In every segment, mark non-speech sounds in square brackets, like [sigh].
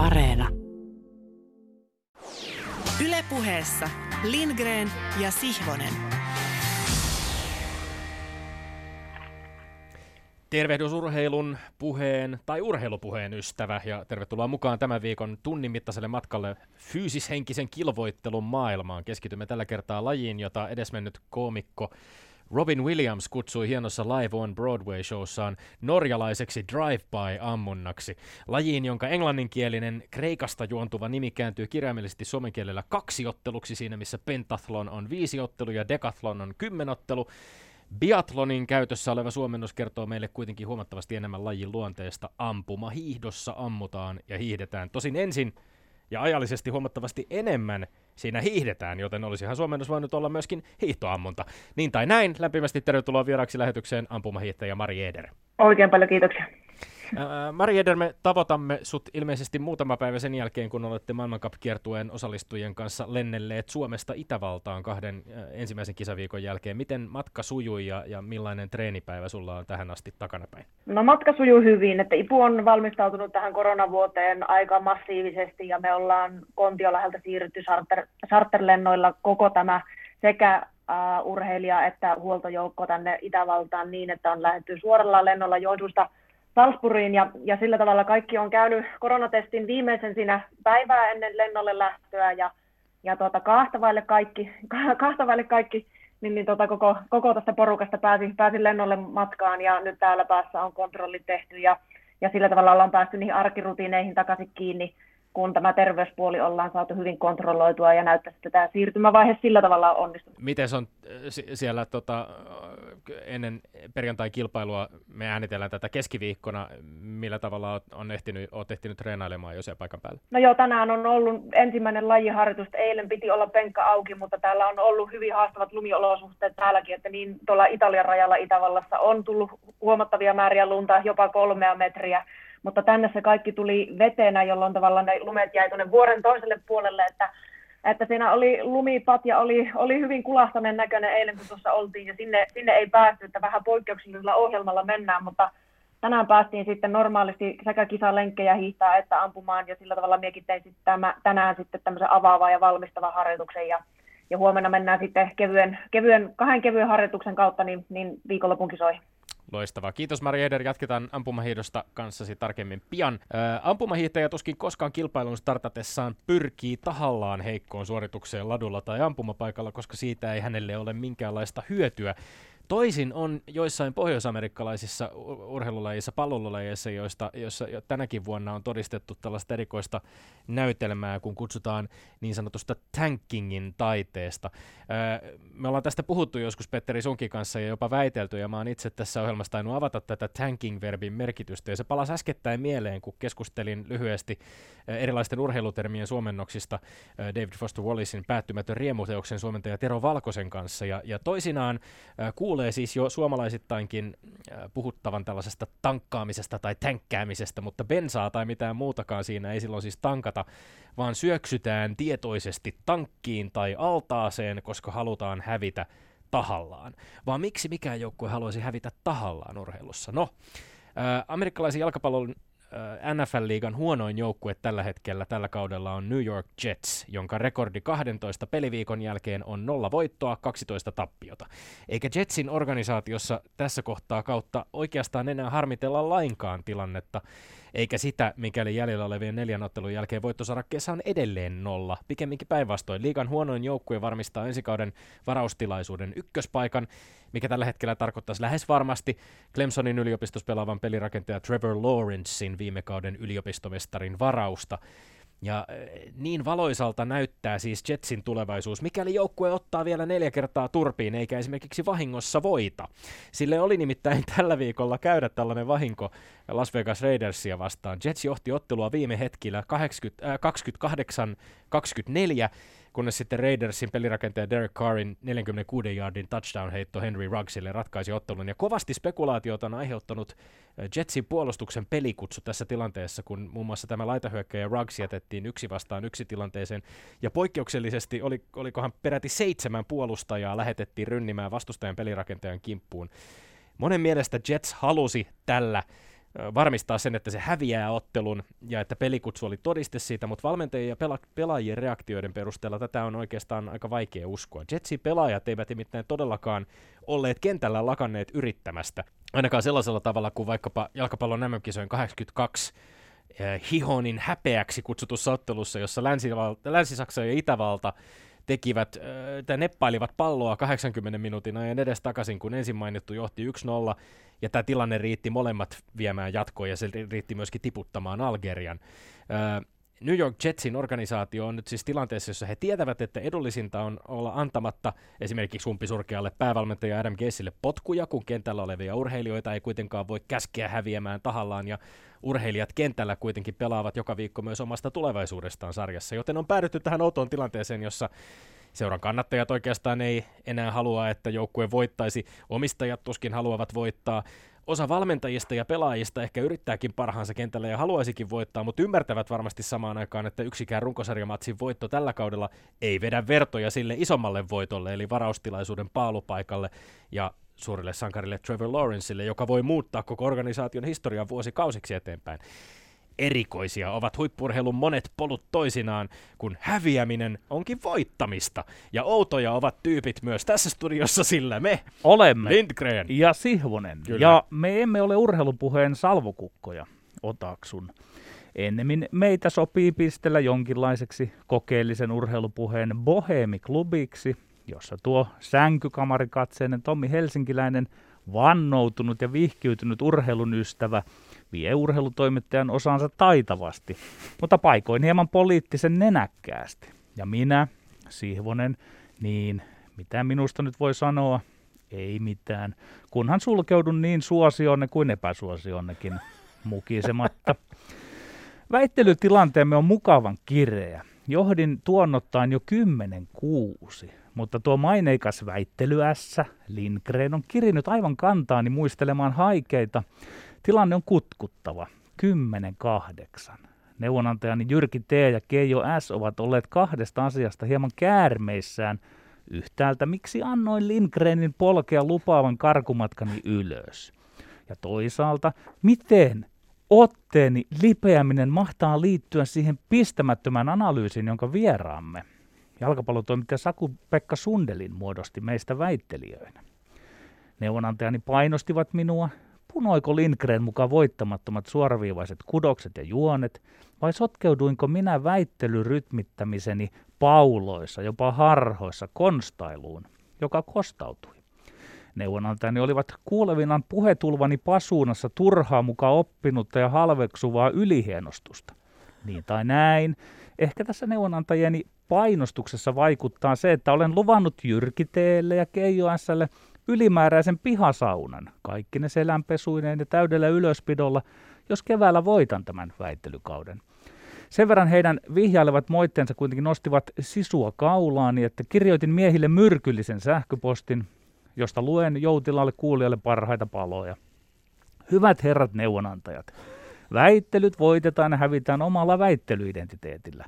Areena. Ylepuheessa Lindgren ja Sihvonen. Tervehdys urheilun puheen tai urheilupuheen ystävä ja tervetuloa mukaan tämän viikon tunnin mittaiselle matkalle fyysishenkisen kilvoittelun maailmaan. Keskitymme tällä kertaa lajiin, jota edesmennyt koomikko Robin Williams kutsui hienossa Live on Broadway-showssaan norjalaiseksi drive-by-ammunnaksi. Lajiin, jonka englanninkielinen kreikasta juontuva nimi kääntyy kirjaimellisesti suomenkielellä kaksiotteluksi siinä, missä pentathlon on viisiottelu ja decathlon on kymmenottelu. Biathlonin käytössä oleva suomennos kertoo meille kuitenkin huomattavasti enemmän lajin luonteesta. Ampuma hiihdossa ammutaan ja hiihdetään. Tosin ensin ja ajallisesti huomattavasti enemmän siinä hiihdetään, joten olisihan suomennos voinut olla myöskin hiihtoammunta. Niin tai näin, lämpimästi tervetuloa vieraaksi lähetykseen ampumahiihtäjä Mari Eder. Oikein paljon kiitoksia. Mari Eder, me tavoitamme sut ilmeisesti muutama päivä sen jälkeen, kun olette maailmankap-kiertueen osallistujien kanssa lennelleet Suomesta Itävaltaan kahden ensimmäisen kisaviikon jälkeen. Miten matka sujui ja, ja millainen treenipäivä sulla on tähän asti takanapäin? No matka sujuu hyvin, että IPU on valmistautunut tähän koronavuoteen aika massiivisesti ja me ollaan Kontioläheltä siirrytty charter, charterlennoilla koko tämä sekä uh, urheilija että huoltojoukko tänne Itävaltaan niin, että on lähdetty suoralla lennolla Joensuusta Salzburgiin ja, ja sillä tavalla kaikki on käynyt koronatestin viimeisen siinä päivää ennen lennolle lähtöä ja, ja tuota, kahtavaille kaikki, [laughs] kahtavaille kaikki niin, niin tuota, koko, koko tästä porukasta pääsi, pääsi lennolle matkaan ja nyt täällä päässä on kontrollit tehty ja, ja sillä tavalla ollaan päästy niihin arkirutiineihin takaisin kiinni kun tämä terveyspuoli ollaan saatu hyvin kontrolloitua ja näyttää, että tämä siirtymävaihe sillä tavalla on onnistunut. Miten on äh, siellä tota, ennen perjantai-kilpailua, me äänitellään tätä keskiviikkona, millä tavalla olet, on ehtinyt, olet ehtinyt treenailemaan jo siellä paikan päällä? No joo, tänään on ollut ensimmäinen lajiharjoitus, eilen piti olla penkka auki, mutta täällä on ollut hyvin haastavat lumiolosuhteet täälläkin, että niin tuolla Italian rajalla Itävallassa on tullut huomattavia määriä lunta, jopa kolmea metriä, mutta tänne se kaikki tuli vetenä, jolloin tavallaan ne lumet jäi tuonne vuoren toiselle puolelle, että, että siinä oli lumipat ja oli, oli hyvin kulahtaneen näköinen eilen, kun tuossa oltiin, ja sinne, sinne ei päästy, että vähän poikkeuksellisella ohjelmalla mennään, mutta tänään päästiin sitten normaalisti sekä kisalenkkejä hiihtää että ampumaan, ja sillä tavalla miekin tein sitten tämä, tänään sitten tämmöisen avaava ja valmistava harjoituksen, ja, ja huomenna mennään sitten kevyen, kevyen, kahden kevyen harjoituksen kautta niin, niin viikonlopun kisoihin. Loistavaa. Kiitos Mari Eder. Jatketaan ampumahiidosta kanssasi tarkemmin pian. Ää, ampumahiihtäjä tuskin koskaan kilpailun startatessaan pyrkii tahallaan heikkoon suoritukseen ladulla tai ampumapaikalla, koska siitä ei hänelle ole minkäänlaista hyötyä. Toisin on joissain pohjoisamerikkalaisissa urheilulajissa, pallolajissa, joista, joissa jo tänäkin vuonna on todistettu tällaista erikoista näytelmää, kun kutsutaan niin sanotusta tankingin taiteesta. Me ollaan tästä puhuttu joskus Petteri Sunkin kanssa ja jopa väitelty, ja mä oon itse tässä ohjelmassa tainnut avata tätä tanking-verbin merkitystä, ja se palasi äskettäin mieleen, kun keskustelin lyhyesti erilaisten urheilutermien suomennoksista David Foster Wallacein päättymätön riemuteoksen suomentaja Tero Valkosen kanssa, ja, ja toisinaan kuulee kuulee siis jo suomalaisittainkin äh, puhuttavan tällaisesta tankkaamisesta tai tänkkäämisestä, mutta bensaa tai mitään muutakaan siinä ei silloin siis tankata, vaan syöksytään tietoisesti tankkiin tai altaaseen, koska halutaan hävitä tahallaan. Vaan miksi mikään joukkue haluaisi hävitä tahallaan urheilussa? No, äh, amerikkalaisen jalkapallon NFL-liigan huonoin joukkue tällä hetkellä tällä kaudella on New York Jets, jonka rekordi 12 peliviikon jälkeen on nolla voittoa, 12 tappiota. Eikä Jetsin organisaatiossa tässä kohtaa kautta oikeastaan enää harmitella lainkaan tilannetta, eikä sitä, mikäli jäljellä olevien neljän ottelun jälkeen voittosarakkeessa on edelleen nolla. Pikemminkin päinvastoin. Liigan huonoin joukkue varmistaa ensi kauden varaustilaisuuden ykköspaikan, mikä tällä hetkellä tarkoittaisi lähes varmasti Clemsonin yliopistossa pelaavan pelirakentaja Trevor Lawrencein viime kauden yliopistomestarin varausta. Ja eh, niin valoisalta näyttää siis Jetsin tulevaisuus, mikäli joukkue ottaa vielä neljä kertaa turpiin, eikä esimerkiksi vahingossa voita. Sille oli nimittäin [laughs] tällä viikolla käydä tällainen vahinko Las Vegas Raidersia vastaan. Jets johti ottelua viime hetkillä 80, äh, 28-24, kunnes sitten Raidersin pelirakentaja Derek Carrin 46 yardin touchdown-heitto Henry Ruggsille ratkaisi ottelun. Ja kovasti spekulaatiota on aiheuttanut Jetsin puolustuksen pelikutsu tässä tilanteessa, kun muun muassa tämä laitahyökkäjä Ruggs jätettiin yksi vastaan yksi tilanteeseen. Ja poikkeuksellisesti oli, olikohan peräti seitsemän puolustajaa lähetettiin rynnimään vastustajan pelirakentajan kimppuun. Monen mielestä Jets halusi tällä varmistaa sen, että se häviää ottelun ja että pelikutsu oli todiste siitä, mutta valmentajien ja pela- pelaajien reaktioiden perusteella tätä on oikeastaan aika vaikea uskoa. Jetsin pelaajat eivät nimittäin todellakaan olleet kentällä lakanneet yrittämästä, ainakaan sellaisella tavalla kuin vaikkapa jalkapallon MM-kisojen 82 Hihonin häpeäksi kutsutussa ottelussa, jossa Länsi-Saksa ja Itävalta tekivät, tai neppailivat palloa 80 minuutin ajan edes takaisin, kun ensin mainittu johti 1-0, ja tämä tilanne riitti molemmat viemään jatkoon, ja se riitti myöskin tiputtamaan Algerian. New York Jetsin organisaatio on nyt siis tilanteessa, jossa he tietävät, että edullisinta on olla antamatta esimerkiksi umpisurkealle päävalmentaja Adam Gessille potkuja, kun kentällä olevia urheilijoita ei kuitenkaan voi käskeä häviämään tahallaan, ja urheilijat kentällä kuitenkin pelaavat joka viikko myös omasta tulevaisuudestaan sarjassa, joten on päädytty tähän outoon tilanteeseen, jossa seuran kannattajat oikeastaan ei enää halua, että joukkue voittaisi, omistajat tuskin haluavat voittaa, osa valmentajista ja pelaajista ehkä yrittääkin parhaansa kentällä ja haluaisikin voittaa, mutta ymmärtävät varmasti samaan aikaan, että yksikään runkosarjamatsin voitto tällä kaudella ei vedä vertoja sille isommalle voitolle, eli varaustilaisuuden paalupaikalle. Ja suurille sankarille Trevor Lawrenceille, joka voi muuttaa koko organisaation historian vuosikausiksi eteenpäin. Erikoisia ovat huippurheilun monet polut toisinaan, kun häviäminen onkin voittamista. Ja outoja ovat tyypit myös tässä studiossa, sillä me olemme Lindgren ja Sihvonen. Kyllä. Ja me emme ole urheilupuheen salvokukkoja, otaksun. Ennemmin meitä sopii pistellä jonkinlaiseksi kokeellisen urheilupuheen boheemiklubiksi, jossa tuo sänkykamarikatseinen Tommi Helsinkiläinen vannoutunut ja vihkiytynyt urheilun ystävä vie urheilutoimittajan osansa taitavasti, mutta paikoin hieman poliittisen nenäkkäästi. Ja minä, Sihvonen, niin mitä minusta nyt voi sanoa? Ei mitään, kunhan sulkeudun niin suosionne kuin epäsuosionnekin mukisematta. Väittelytilanteemme on mukavan kireä. Johdin tuonnottaan jo kymmenen kuusi. Mutta tuo maineikas väittelyässä Lindgren on kirinyt aivan kantaani muistelemaan haikeita. Tilanne on kutkuttava. 10-8. Neuvonantajani Jyrki T. ja Keijo S. ovat olleet kahdesta asiasta hieman käärmeissään. Yhtäältä, miksi annoin Lindgrenin polkea lupaavan karkumatkani ylös? Ja toisaalta, miten otteeni lipeäminen mahtaa liittyä siihen pistämättömään analyysiin, jonka vieraamme jalkapallotoimittaja Saku-Pekka Sundelin muodosti meistä väittelijöinä. Neuvonantajani painostivat minua, punoiko Lindgren mukaan voittamattomat suoraviivaiset kudokset ja juonet, vai sotkeuduinko minä väittelyrytmittämiseni pauloissa, jopa harhoissa, konstailuun, joka kostautui. Neuvonantajani olivat kuulevinan puhetulvani pasuunassa turhaa mukaan oppinutta ja halveksuvaa ylihienostusta. Niin tai näin, ehkä tässä neuvonantajani painostuksessa vaikuttaa se, että olen luvannut Jyrkiteelle ja Keijo ylimääräisen pihasaunan, kaikki ne selänpesuineen ja täydellä ylöspidolla, jos keväällä voitan tämän väittelykauden. Sen verran heidän vihjailevat moitteensa kuitenkin nostivat sisua kaulaani, että kirjoitin miehille myrkyllisen sähköpostin, josta luen joutilalle kuulijalle parhaita paloja. Hyvät herrat neuvonantajat, väittelyt voitetaan ja hävitään omalla väittelyidentiteetillä.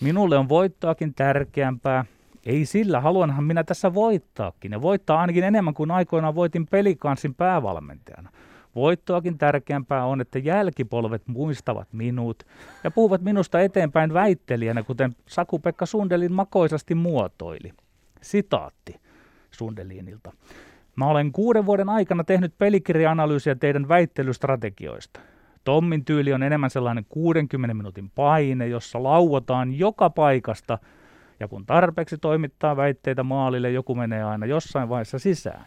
Minulle on voittoakin tärkeämpää. Ei sillä, haluanhan minä tässä voittaakin ja voittaa ainakin enemmän kuin aikoinaan voitin pelikansin päävalmentajana. Voittoakin tärkeämpää on, että jälkipolvet muistavat minut ja puhuvat minusta eteenpäin väittelijänä, kuten Saku-Pekka Sundelin makoisasti muotoili. Sitaatti Sundelinilta. Mä olen kuuden vuoden aikana tehnyt pelikirja-analyysiä teidän väittelystrategioista. Tommin tyyli on enemmän sellainen 60 minuutin paine, jossa lauotaan joka paikasta, ja kun tarpeeksi toimittaa väitteitä maalille, joku menee aina jossain vaiheessa sisään.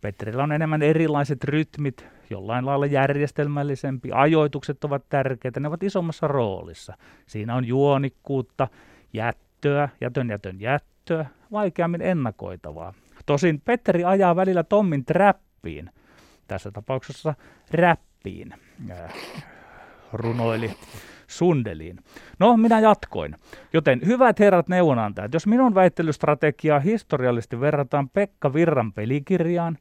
Petrillä on enemmän erilaiset rytmit, jollain lailla järjestelmällisempi, ajoitukset ovat tärkeitä, ne ovat isommassa roolissa. Siinä on juonikkuutta, jättöä, jätön jätön jättöä, vaikeammin ennakoitavaa. Tosin Petteri ajaa välillä Tommin trappiin, tässä tapauksessa räppiin äh, runoili Sundeliin. No, minä jatkoin. Joten hyvät herrat neuvonantajat, jos minun väittelystrategiaa historiallisesti verrataan Pekka Virran pelikirjaan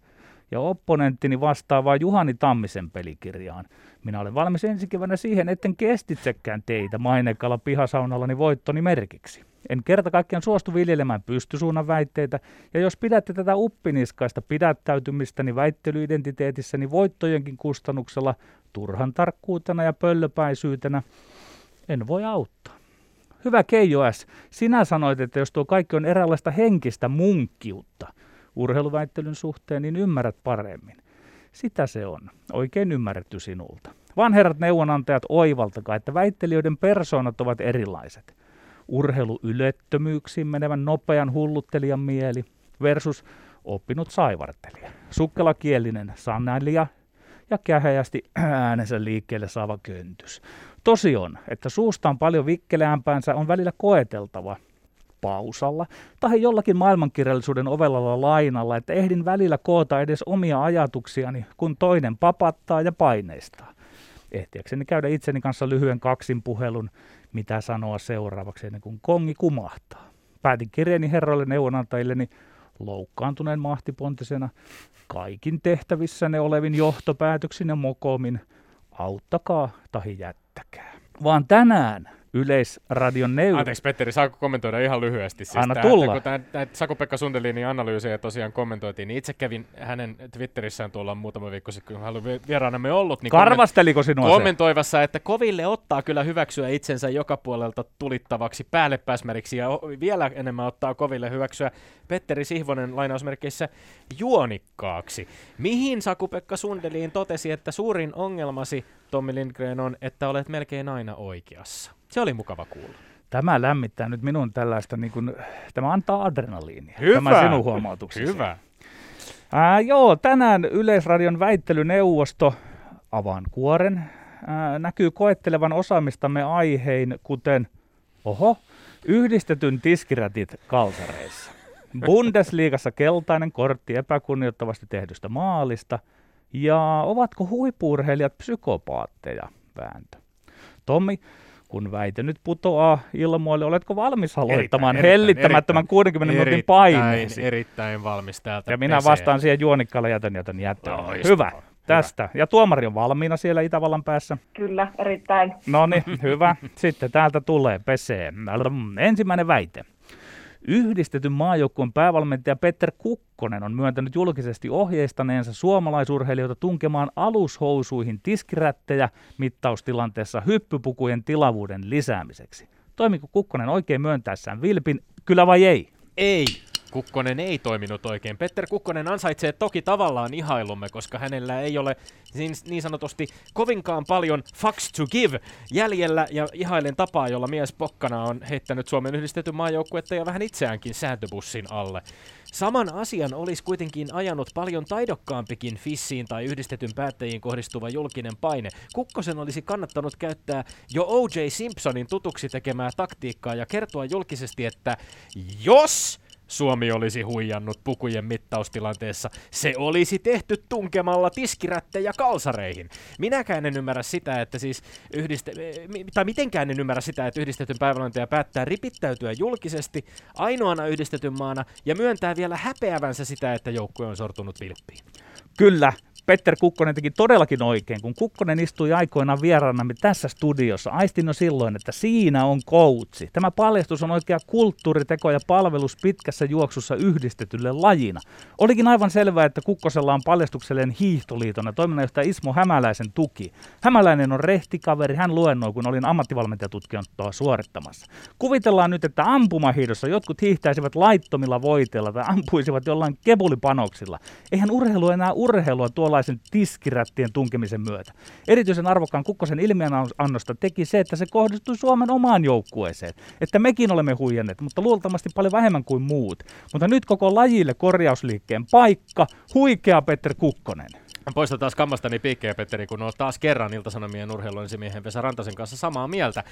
ja opponenttini vastaavaa Juhani Tammisen pelikirjaan, minä olen valmis ensi keväänä siihen, etten kestitsekään teitä mainekalla pihasaunallani voittoni merkiksi. En kerta kaikkiaan suostu viljelemään pystysuunnan väitteitä, ja jos pidätte tätä uppiniskaista pidättäytymistäni väittelyidentiteetissäni voittojenkin kustannuksella, turhan tarkkuutena ja pöllöpäisyytenä, en voi auttaa. Hyvä Keijo S., sinä sanoit, että jos tuo kaikki on eräänlaista henkistä munkkiutta urheiluväittelyn suhteen, niin ymmärrät paremmin. Sitä se on. Oikein ymmärretty sinulta. Vanherrat neuvonantajat oivaltakaa, että väittelijöiden persoonat ovat erilaiset. Urheiluylettömyyksiin menevän nopean hulluttelijan mieli versus oppinut saivartelija. Sukkelakielinen sanailija ja kähäjästi äänensä liikkeelle saava köntys. Tosi on, että suustaan paljon vikkeläämpäänsä on välillä koeteltava pausalla tai jollakin maailmankirjallisuuden ovellalla lainalla, että ehdin välillä koota edes omia ajatuksiani, kun toinen papattaa ja paineistaa. Ehtiäkseni käydä itseni kanssa lyhyen kaksinpuhelun, mitä sanoa seuraavaksi ennen kuin kongi kumahtaa. Päätin kirjeeni herroille neuvonantajilleni loukkaantuneen mahtipontisena kaikin tehtävissänne olevin johtopäätöksin ja mokomin. Auttakaa tai jättäkää. Vaan tänään Yleisradion neuvot. Anteeksi Petteri, saako kommentoida ihan lyhyesti? Siis Anna tää, tulla. Kun näitä Saku-Pekka Sundelinin analyysejä tosiaan kommentoitiin, niin itse kävin hänen Twitterissään tuolla muutama viikko sitten, kun hän oli vieraanamme ollut, niin Karvasteliko sinua se? kommentoivassa, että koville ottaa kyllä hyväksyä itsensä joka puolelta tulittavaksi päällepäsmäriksi ja vielä enemmän ottaa koville hyväksyä Petteri Sihvonen lainausmerkeissä juonikkaaksi. Mihin Saku-Pekka Sundelin totesi, että suurin ongelmasi Tommi Lindgren on, että olet melkein aina oikeassa. Se oli mukava kuulla. Tämä lämmittää nyt minun tällaista, niin kuin, tämä antaa adrenaliinia. Hyvä. Tämä sinun huomautuksesi. Hyvä. Ää, joo, tänään Yleisradion väittelyneuvosto avaan kuoren ää, näkyy koettelevan osaamistamme aihein, kuten, oho, yhdistetyn tiskirätit kalsareissa. Bundesliigassa keltainen kortti epäkunnioittavasti tehdystä maalista. Ja ovatko huippuurheilijat psykopaatteja? Vääntö. Tommi, kun väite nyt putoaa ilmoille, oletko valmis aloittamaan Erittäin, hellittämättömän erittäin, 60 minuutin erittäin, paineesi? Erittäin valmis täältä Ja minä pesee. vastaan siihen juonikkaalle jätön jätön jätön. Loistavaa. Hyvä. Tästä. Ja tuomari on valmiina siellä Itävallan päässä. Kyllä, erittäin. No niin, hyvä. Sitten täältä tulee pesee. Ensimmäinen väite. Yhdistetyn maajoukkueen päävalmentaja Petter Kukkonen on myöntänyt julkisesti ohjeistaneensa suomalaisurheilijoita tunkemaan alushousuihin tiskirättejä mittaustilanteessa hyppypukujen tilavuuden lisäämiseksi. Toimiko Kukkonen oikein myöntäessään vilpin, kyllä vai ei? Ei. Kukkonen ei toiminut oikein. Petter Kukkonen ansaitsee toki tavallaan ihailumme, koska hänellä ei ole niin, niin sanotusti kovinkaan paljon fucks to give jäljellä ja ihailen tapaa, jolla mies pokkana on heittänyt Suomen yhdistetyn maajoukkuetta ja vähän itseäänkin sääntöbussin alle. Saman asian olisi kuitenkin ajanut paljon taidokkaampikin fissiin tai yhdistetyn päättäjiin kohdistuva julkinen paine. Kukkosen olisi kannattanut käyttää jo O.J. Simpsonin tutuksi tekemää taktiikkaa ja kertoa julkisesti, että jos Suomi olisi huijannut pukujen mittaustilanteessa. Se olisi tehty tunkemalla tiskirättejä kalsareihin. Minäkään en ymmärrä sitä, että siis yhdiste- tai mitenkään en ymmärrä sitä, että yhdistetyn päivävalmentaja päättää ripittäytyä julkisesti ainoana yhdistetyn maana ja myöntää vielä häpeävänsä sitä, että joukkue on sortunut vilppiin. Kyllä, Petter Kukkonen teki todellakin oikein. Kun Kukkonen istui aikoinaan vieraanamme tässä studiossa, aistin jo silloin, että siinä on koutsi. Tämä paljastus on oikea kulttuuriteko ja palvelus pitkässä juoksussa yhdistetylle lajina. Olikin aivan selvää, että Kukkosella on paljastukselleen hiihtoliiton ja toiminnanjohtaja Ismo Hämäläisen tuki. Hämäläinen on rehtikaveri, hän luennoi, kun olin ammattivalmentajatutkintoa suorittamassa. Kuvitellaan nyt, että ampumahiidossa jotkut hiihtäisivät laittomilla voiteilla tai ampuisivat jollain kepulipanoksilla. Eihän urheilu enää urheilua tuollaisen tiskirättien tunkemisen myötä. Erityisen arvokkaan Kukkosen ilmiannosta teki se, että se kohdistui Suomen omaan joukkueeseen. Että mekin olemme huijanneet, mutta luultavasti paljon vähemmän kuin muut. Mutta nyt koko lajille korjausliikkeen paikka, huikea Petter Kukkonen. Poista taas kammastani piikkejä, Petteri, kun olet taas kerran Iltasanomien urheiluensimiehen Vesa Rantasen kanssa samaa mieltä.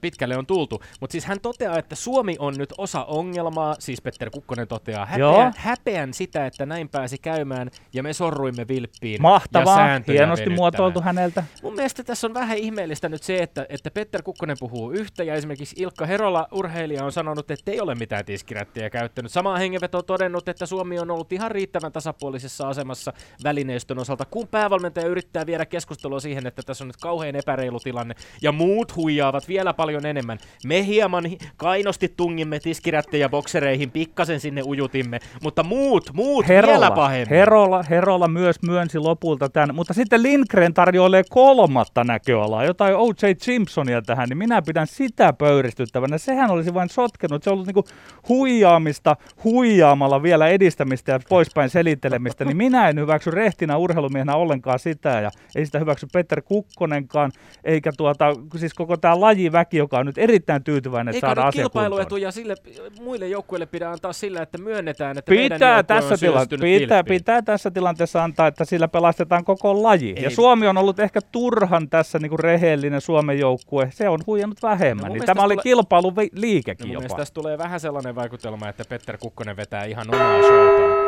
Pitkälle on tultu. Mutta siis hän toteaa, että Suomi on nyt osa ongelmaa, siis Petter Kukkonen toteaa, Joo. häpeän, häpeän sitä, että näin pääsi käymään ja me sorruimme vilppiin. Mahtavaa, hienosti venyttämään. muotoiltu häneltä. Mun mielestä tässä on vähän ihmeellistä nyt se, että, että Petter Kukkonen puhuu yhtä ja esimerkiksi Ilkka Herola, urheilija, on sanonut, että ei ole mitään tiskirättiä käyttänyt. Samaa hengenveto on todennut, että Suomi on ollut ihan riittävän tasapuolisessa asemassa välineistön osalta osalta, kun päävalmentaja yrittää viedä keskustelua siihen, että tässä on nyt kauhean epäreilu tilanne, ja muut huijaavat vielä paljon enemmän. Me hieman kainosti tungimme tiskirättejä boksereihin, pikkasen sinne ujutimme, mutta muut, muut Herola, vielä pahemmin. Herola, Herola myös myönsi lopulta tämän, mutta sitten Lindgren tarjoilee kolmatta näköalaa, jotain O.J. Simpsonia tähän, niin minä pidän sitä pöyristyttävänä. Sehän olisi vain sotkenut, se on ollut niinku huijaamista, huijaamalla vielä edistämistä ja poispäin selittelemistä, niin minä en hyväksy rehtinä urheilumiehenä ollenkaan sitä, ja ei sitä hyväksy Petter Kukkonenkaan, eikä tuota, siis koko tämä lajiväki, joka on nyt erittäin tyytyväinen, että saadaan asia kilpailuetuja sille muille joukkueille pidä antaa sillä, että myönnetään, että pitää tässä, tila- pitää, pitää tässä tilanteessa antaa, että sillä pelastetaan koko laji. Ei. Ja Suomi on ollut ehkä turhan tässä niin kuin rehellinen Suomen joukkue. Se on huijannut vähemmän. No, niin tämä oli kilpailu liikekin no, jopa. Tästä tulee vähän sellainen vaikutelma, että Petter Kukkonen vetää ihan omaa showtaan.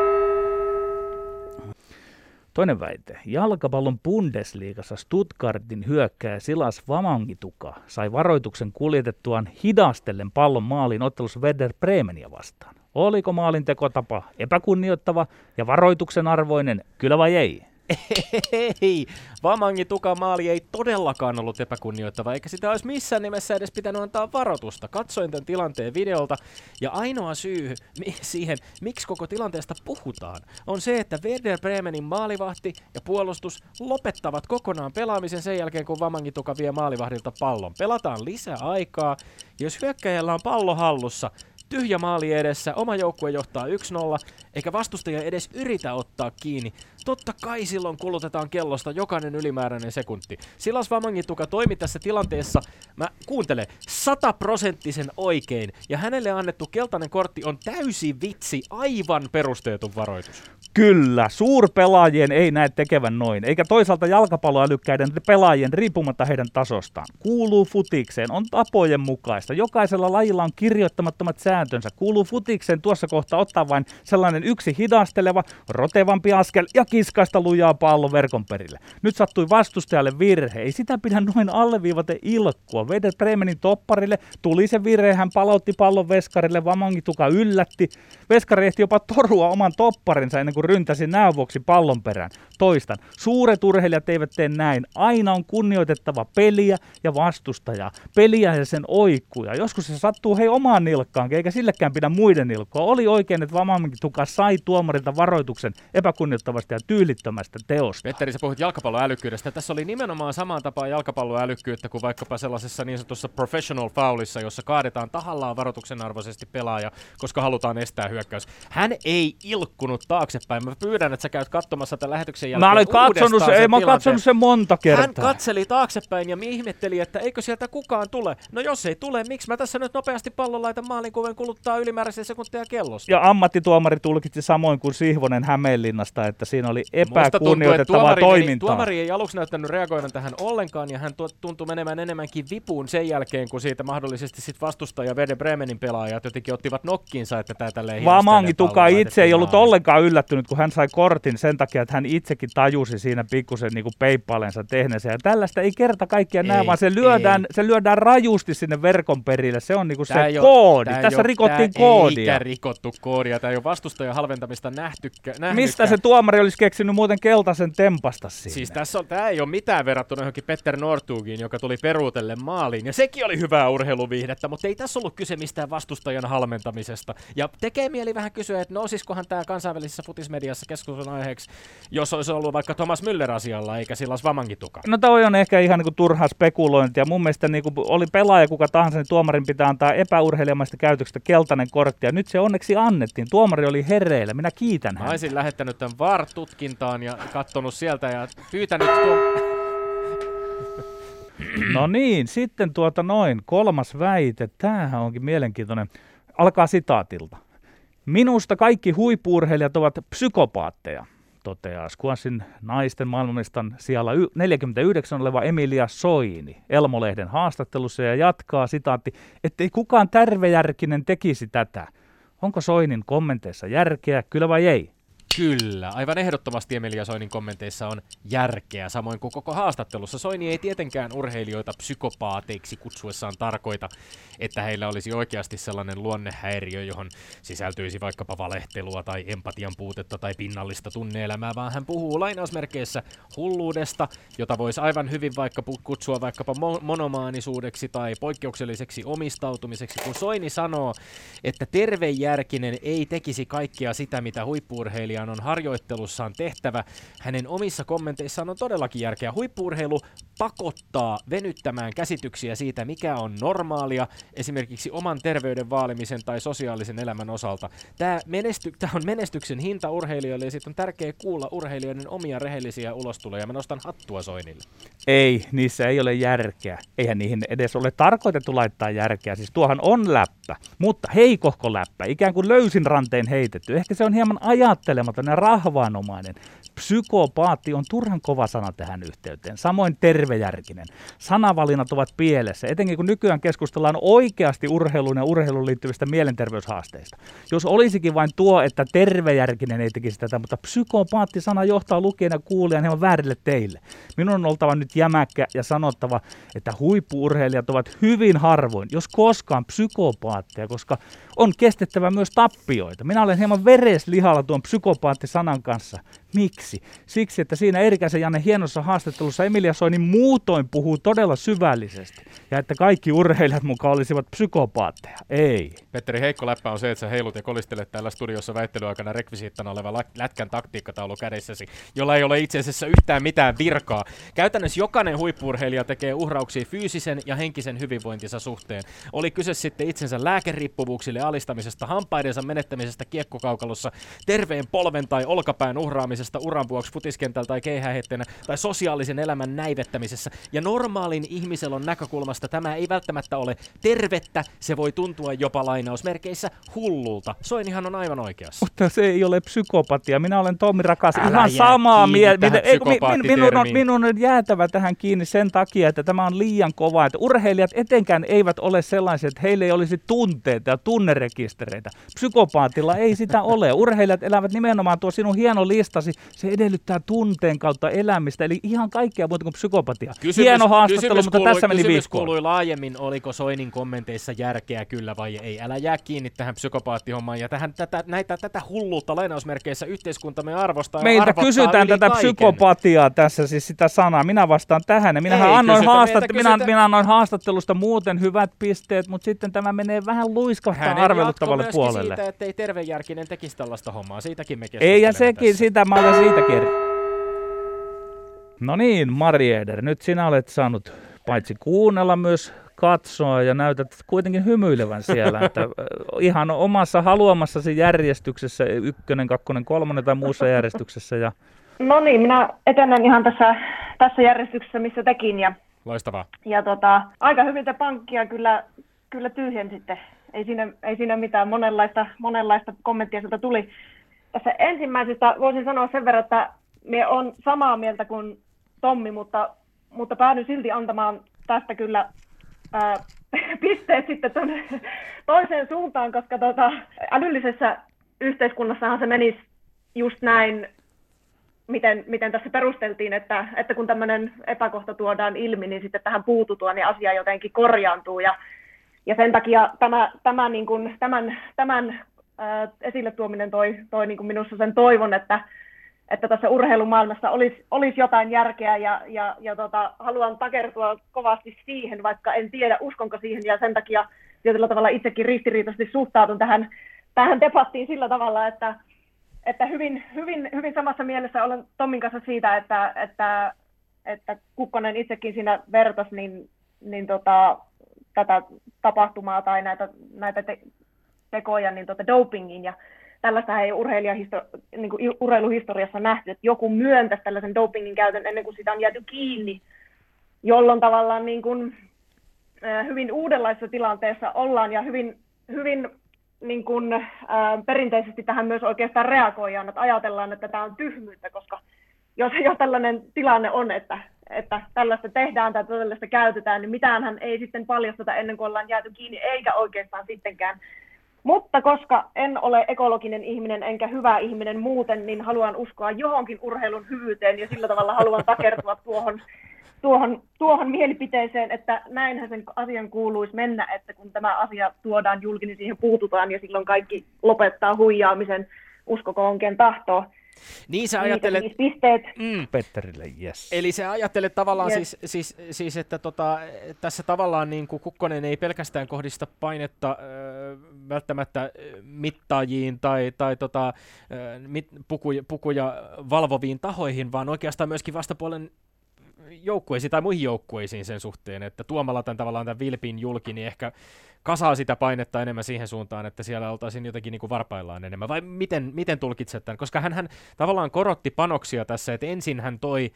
Toinen väite. Jalkapallon Bundesliigassa Stuttgartin hyökkääjä Silas Vamangituka sai varoituksen kuljetettuaan hidastellen pallon maaliin ottelussa Werder Bremenia vastaan. Oliko maalin tekotapa epäkunnioittava ja varoituksen arvoinen, kyllä vai ei? Ei, Vamangi Tukan maali ei todellakaan ollut epäkunnioittava, eikä sitä olisi missään nimessä edes pitänyt antaa varoitusta. Katsoin tämän tilanteen videolta, ja ainoa syy siihen, miksi koko tilanteesta puhutaan, on se, että Werder Bremenin maalivahti ja puolustus lopettavat kokonaan pelaamisen sen jälkeen, kun Vamangi Tuka vie maalivahdilta pallon. Pelataan lisää aikaa, jos hyökkäjällä on pallo hallussa, tyhjä maali edessä, oma joukkue johtaa 1-0, eikä vastustaja edes yritä ottaa kiinni. Totta kai silloin kulutetaan kellosta jokainen ylimääräinen sekunti. Silas Vamangituka toimi tässä tilanteessa, mä kuuntelen, sataprosenttisen oikein, ja hänelle annettu keltainen kortti on täysi vitsi, aivan perusteetun varoitus. Kyllä, suurpelaajien ei näe tekevän noin, eikä toisaalta jalkapalloälykkäiden pelaajien riippumatta heidän tasostaan. Kuuluu futikseen, on tapojen mukaista. Jokaisella lajilla on kirjoittamattomat sääntönsä. Kuuluu futikseen tuossa kohtaa ottaa vain sellainen yksi hidasteleva, rotevampi askel ja kiskaista lujaa pallo verkon perille. Nyt sattui vastustajalle virhe. Ei sitä pidä noin alleviivate ilkkua. Vedä Bremenin topparille, tuli se virhe, hän palautti pallon veskarille, Vamangituka yllätti. Veskari ehti jopa torua oman topparinsa ennen kuin ryntäsi näön vuoksi pallon perään. Toistan, suuret urheilijat eivät tee näin. Aina on kunnioitettava peliä ja vastustajaa. Peliä ja sen oikkuja. Joskus se sattuu hei omaan nilkkaan, eikä sillekään pidä muiden nilkkoa. Oli oikein, että Vamangituka sai tuomarilta varoituksen epäkunnioittavasta ja tyylittömästä teosta. Petteri, sä puhut jalkapalloälykkyydestä. Tässä oli nimenomaan samaan tapaan jalkapalloälykkyyttä kuin vaikkapa sellaisessa niin sanotussa professional foulissa, jossa kaadetaan tahallaan varoituksen arvoisesti pelaaja, koska halutaan estää hyökkäys. Hän ei ilkkunut taaksepäin. Mä pyydän, että sä käyt katsomassa tämän lähetyksen jälkeen Mä olen katsonut sen, ei, mä katsonut sen monta kertaa. Hän katseli taaksepäin ja ihmetteli, että eikö sieltä kukaan tule. No jos ei tule, miksi mä tässä nyt nopeasti pallon laitan maalin, kun kuluttaa ylimääräisiä sekunteja kellosta? Ja ammattituomari tulkitsi samoin kuin Sihvonen Hämeenlinnasta, että siinä oli epäkunnioitettavaa tuomari toimintaa. Ei, tuomari ei aluksi näyttänyt reagoida tähän ollenkaan, ja hän tuntui menemään enemmänkin vipuun sen jälkeen, kun siitä mahdollisesti sit vastustaja Vede Bremenin pelaajat jotenkin ottivat nokkiinsa, että tämä tälleen Tuka itse ei ollut ollenkaan yllättynyt, kun hän sai kortin sen takia, että hän itsekin tajusi siinä pikkusen niin peippaleensa tehneensä. Ja tällaista ei kerta kaikkiaan näe, vaan se lyödään, se lyödään rajusti sinne verkon perille. Se on niin se ei koodi. Ole, Tässä ole, rikottiin koodia. Eikä rikottu koodia. Tämä ei ole vastustajan halventamista nähtykkä, Mistä se tuomari olisi keksinyt muuten keltaisen tempasta siinä? Siis tässä on, tämä ei ole mitään verrattuna johonkin Petter Nortugiin, joka tuli peruutelle maaliin. Ja sekin oli hyvää urheiluviihdettä, mutta ei tässä ollut kyse mistään vastustajan halmentamisesta. Ja tekee mieli vähän kysyä, että nousisikohan tämä kansainvälisessä futismediassa keskustelun aiheeksi, jos olisi ollut vaikka Thomas Müller asialla, eikä sillä Vamangituka. No toi on ehkä ihan niin turhaa spekulointia. Mun mielestä niin kuin oli pelaaja kuka tahansa, niin tuomarin pitää antaa epäurheilijamaista käytöksestä keltainen kortti. Ja nyt se onneksi annettiin. Tuomari oli hereillä. Minä kiitän häntä. Olisin lähettänyt tämän VAR-tutkintaan ja katsonut sieltä ja pyytänyt tuon... No niin, sitten tuota noin, kolmas väite. Tämähän onkin mielenkiintoinen. Alkaa sitaatilta. Minusta kaikki huippuurheilijat ovat psykopaatteja, toteaa Squashin naisten maailmanistan siellä 49 oleva Emilia Soini Elmolehden haastattelussa ja jatkaa sitaatti, ettei kukaan tärvejärkinen tekisi tätä. Onko Soinin kommenteissa järkeä, kyllä vai ei? Kyllä, aivan ehdottomasti Emilia Soinin kommenteissa on järkeä, samoin kuin koko haastattelussa. Soini ei tietenkään urheilijoita psykopaateiksi kutsuessaan tarkoita, että heillä olisi oikeasti sellainen luonnehäiriö, johon sisältyisi vaikkapa valehtelua tai empatian puutetta tai pinnallista tunneelämää, vaan hän puhuu lainausmerkeissä hulluudesta, jota voisi aivan hyvin vaikka kutsua vaikkapa mo- monomaanisuudeksi tai poikkeukselliseksi omistautumiseksi, kun Soini sanoo, että tervejärkinen ei tekisi kaikkea sitä, mitä huippuurheilijan on harjoittelussaan tehtävä. Hänen omissa kommenteissaan on todellakin järkeä. Huippuurheilu pakottaa venyttämään käsityksiä siitä, mikä on normaalia, esimerkiksi oman terveyden vaalimisen tai sosiaalisen elämän osalta. Tämä, menesty, on menestyksen hinta urheilijoille ja sitten on tärkeää kuulla urheilijoiden omia rehellisiä ulostuloja. Mä nostan hattua Soinille. Ei, niissä ei ole järkeä. Eihän niihin edes ole tarkoitettu laittaa järkeä. Siis tuohan on läppä, mutta heikohko läppä, ikään kuin löysin ranteen heitetty. Ehkä se on hieman ajattelematon ja rahvaanomainen. Psykopaatti on turhan kova sana tähän yhteyteen. Samoin tervejärkinen. Sanavalinnat ovat pielessä, etenkin kun nykyään keskustellaan oikeasti urheiluun ja urheiluun liittyvistä mielenterveyshaasteista. Jos olisikin vain tuo, että tervejärkinen ei tekisi tätä, mutta psykopaatti-sana johtaa lukijan ja kuulijan hieman väärille teille. Minun on oltava nyt jämäkkä ja sanottava, että huippuurheilijat ovat hyvin harvoin, jos koskaan psykopaatteja, koska on kestettävä myös tappioita. Minä olen hieman vereslihalla tuon psykopaatti-sanan kanssa. Miksi? Siksi, että siinä Erikäisen Janne hienossa haastattelussa Emilia Soini muutoin puhuu todella syvällisesti. Ja että kaikki urheilijat mukaan olisivat psykopaatteja. Ei. Petteri Heikko läppä on se, että sä heilut ja kolistelet täällä studiossa väittelyaikana rekvisiittana oleva lätkän taktiikkataulu kädessäsi, jolla ei ole itse asiassa yhtään mitään virkaa. Käytännössä jokainen huippurheilija tekee uhrauksia fyysisen ja henkisen hyvinvointinsa suhteen. Oli kyse sitten itsensä lääkeriippuvuuksille alistamisesta, hampaidensa menettämisestä kiekkokaukalossa, terveen polven tai olkapään uhraamisesta uran vuoksi futiskentältä tai keihähetteenä tai sosiaalisen elämän näivettämisessä. Ja normaalin ihmiselon näkökulmasta tämä ei välttämättä ole tervettä, se voi tuntua jopa lainausmerkeissä hullulta. Soinihan on aivan oikeassa. Mutta se ei ole psykopatia. Minä olen Tommi Rakas Älä ihan samaa mieltä. min- Minun on, minun on jäätävä tähän kiinni sen takia, että tämä on liian kova. Että urheilijat etenkään eivät ole sellaisia, että heillä ei olisi tunteita ja tunnerekistereitä. Psykopaatilla ei sitä ole. Urheilijat elävät nimenomaan tuo sinun hieno listasi. Se edellyttää tunteen kautta elämistä. Eli ihan kaikkea muuta kuin psykopatia. hieno haastattelu, kysymys mutta kuului, tässä meni kysymys viikko. kuului laajemmin, oliko Soinin kommenteissa järkeä kyllä vai ei. Älä jää kiinni tähän psykopaattihommaan ja tähän, tätä, näitä, tätä hulluutta lainausmerkeissä yhteiskuntamme arvostaa Meiltä kysytään tätä kaiken. psykopatiaa tässä, siis sitä sanaa. Minä vastaan tähän. Ja minähän Ei annoin, haastat- minä, minä annoin haastattelusta muuten hyvät pisteet, mutta sitten tämä menee vähän luiskahtaa arveluttavalle puolelle. siitä, ettei tervejärkinen tekisi tällaista hommaa. Siitäkin me Ei, ja sekin, tässä. sitä mä olen siitä kerran. No niin, Mari Eder, nyt sinä olet saanut paitsi kuunnella myös katsoa ja näytät kuitenkin hymyilevän siellä, että ihan omassa haluamassasi järjestyksessä, ykkönen, kakkonen, kolmonen tai muussa järjestyksessä ja No niin, minä etenen ihan tässä, tässä järjestyksessä, missä tekin. Ja, Loistavaa. ja tota, aika hyvin te pankkia kyllä, kyllä tyhjensitte. Ei siinä, ei siinä mitään, monenlaista, monenlaista kommenttia sieltä tuli. Tässä ensimmäisestä voisin sanoa sen verran, että minä olen samaa mieltä kuin Tommi, mutta, mutta päädyin silti antamaan tästä kyllä ää, [laughs] pisteet sitten tuonne toiseen suuntaan, koska tota, älyllisessä yhteiskunnassahan se menisi just näin, miten, miten tässä perusteltiin, että, että kun tämmöinen epäkohta tuodaan ilmi, niin sitten tähän puututaan, niin asia jotenkin korjaantuu. Ja, ja sen takia tämä, tämä niin kuin, tämän, tämän ää, esille tuominen toi, toi niin kuin minussa sen toivon, että, että tässä urheilumaailmassa olisi, olisi jotain järkeä ja, ja, ja tota, haluan takertua kovasti siihen, vaikka en tiedä uskonko siihen ja sen takia tietyllä tavalla itsekin ristiriitaisesti suhtaudun tähän, tähän debattiin sillä tavalla, että, että hyvin, hyvin, hyvin samassa mielessä olen Tommin kanssa siitä, että, että, että Kukkonen itsekin siinä vertas niin, niin tota, tätä tapahtumaa tai näitä, näitä te, tekoja niin tota dopingin ja tällaista ei urheilijahisto- niin kuin urheiluhistoriassa nähty, että joku myöntäisi tällaisen dopingin käytön ennen kuin sitä on jääty kiinni, jolloin tavallaan niin kuin, hyvin uudenlaisessa tilanteessa ollaan ja hyvin, hyvin niin kuin, perinteisesti tähän myös oikeastaan reagoidaan, että ajatellaan, että tämä on tyhmyyttä, koska jos [laughs] jo tällainen tilanne on, että, että tällaista tehdään tai tällaista käytetään, niin mitäänhän ei sitten paljasteta ennen kuin ollaan jääty kiinni, eikä oikeastaan sittenkään Mutta koska en ole ekologinen ihminen enkä hyvä ihminen muuten, niin haluan uskoa johonkin urheilun hyvyyteen ja sillä tavalla haluan takertua [laughs] tuohon, tuohon, tuohon mielipiteeseen, että näinhän sen asian kuuluisi mennä, että kun tämä asia tuodaan julki, niin siihen puututaan ja silloin kaikki lopettaa huijaamisen, uskokoon ken tahtoo. Niin sä ajattelet... pisteet. Mm. Petterille, yes. Eli se ajattelet tavallaan yes. siis, siis, siis, että tota, tässä tavallaan niin kuin Kukkonen ei pelkästään kohdista painetta äh, välttämättä mittaajiin tai, tai tota, äh, mit, pukuja, pukuja valvoviin tahoihin, vaan oikeastaan myöskin vastapuolen joukkueisiin tai muihin joukkueisiin sen suhteen, että tuomalla tämän tavallaan tämän vilpin julki, niin ehkä kasaa sitä painetta enemmän siihen suuntaan, että siellä oltaisiin jotenkin niin kuin varpaillaan enemmän, vai miten, miten tulkitset tämän? Koska hän, hän tavallaan korotti panoksia tässä, että ensin hän toi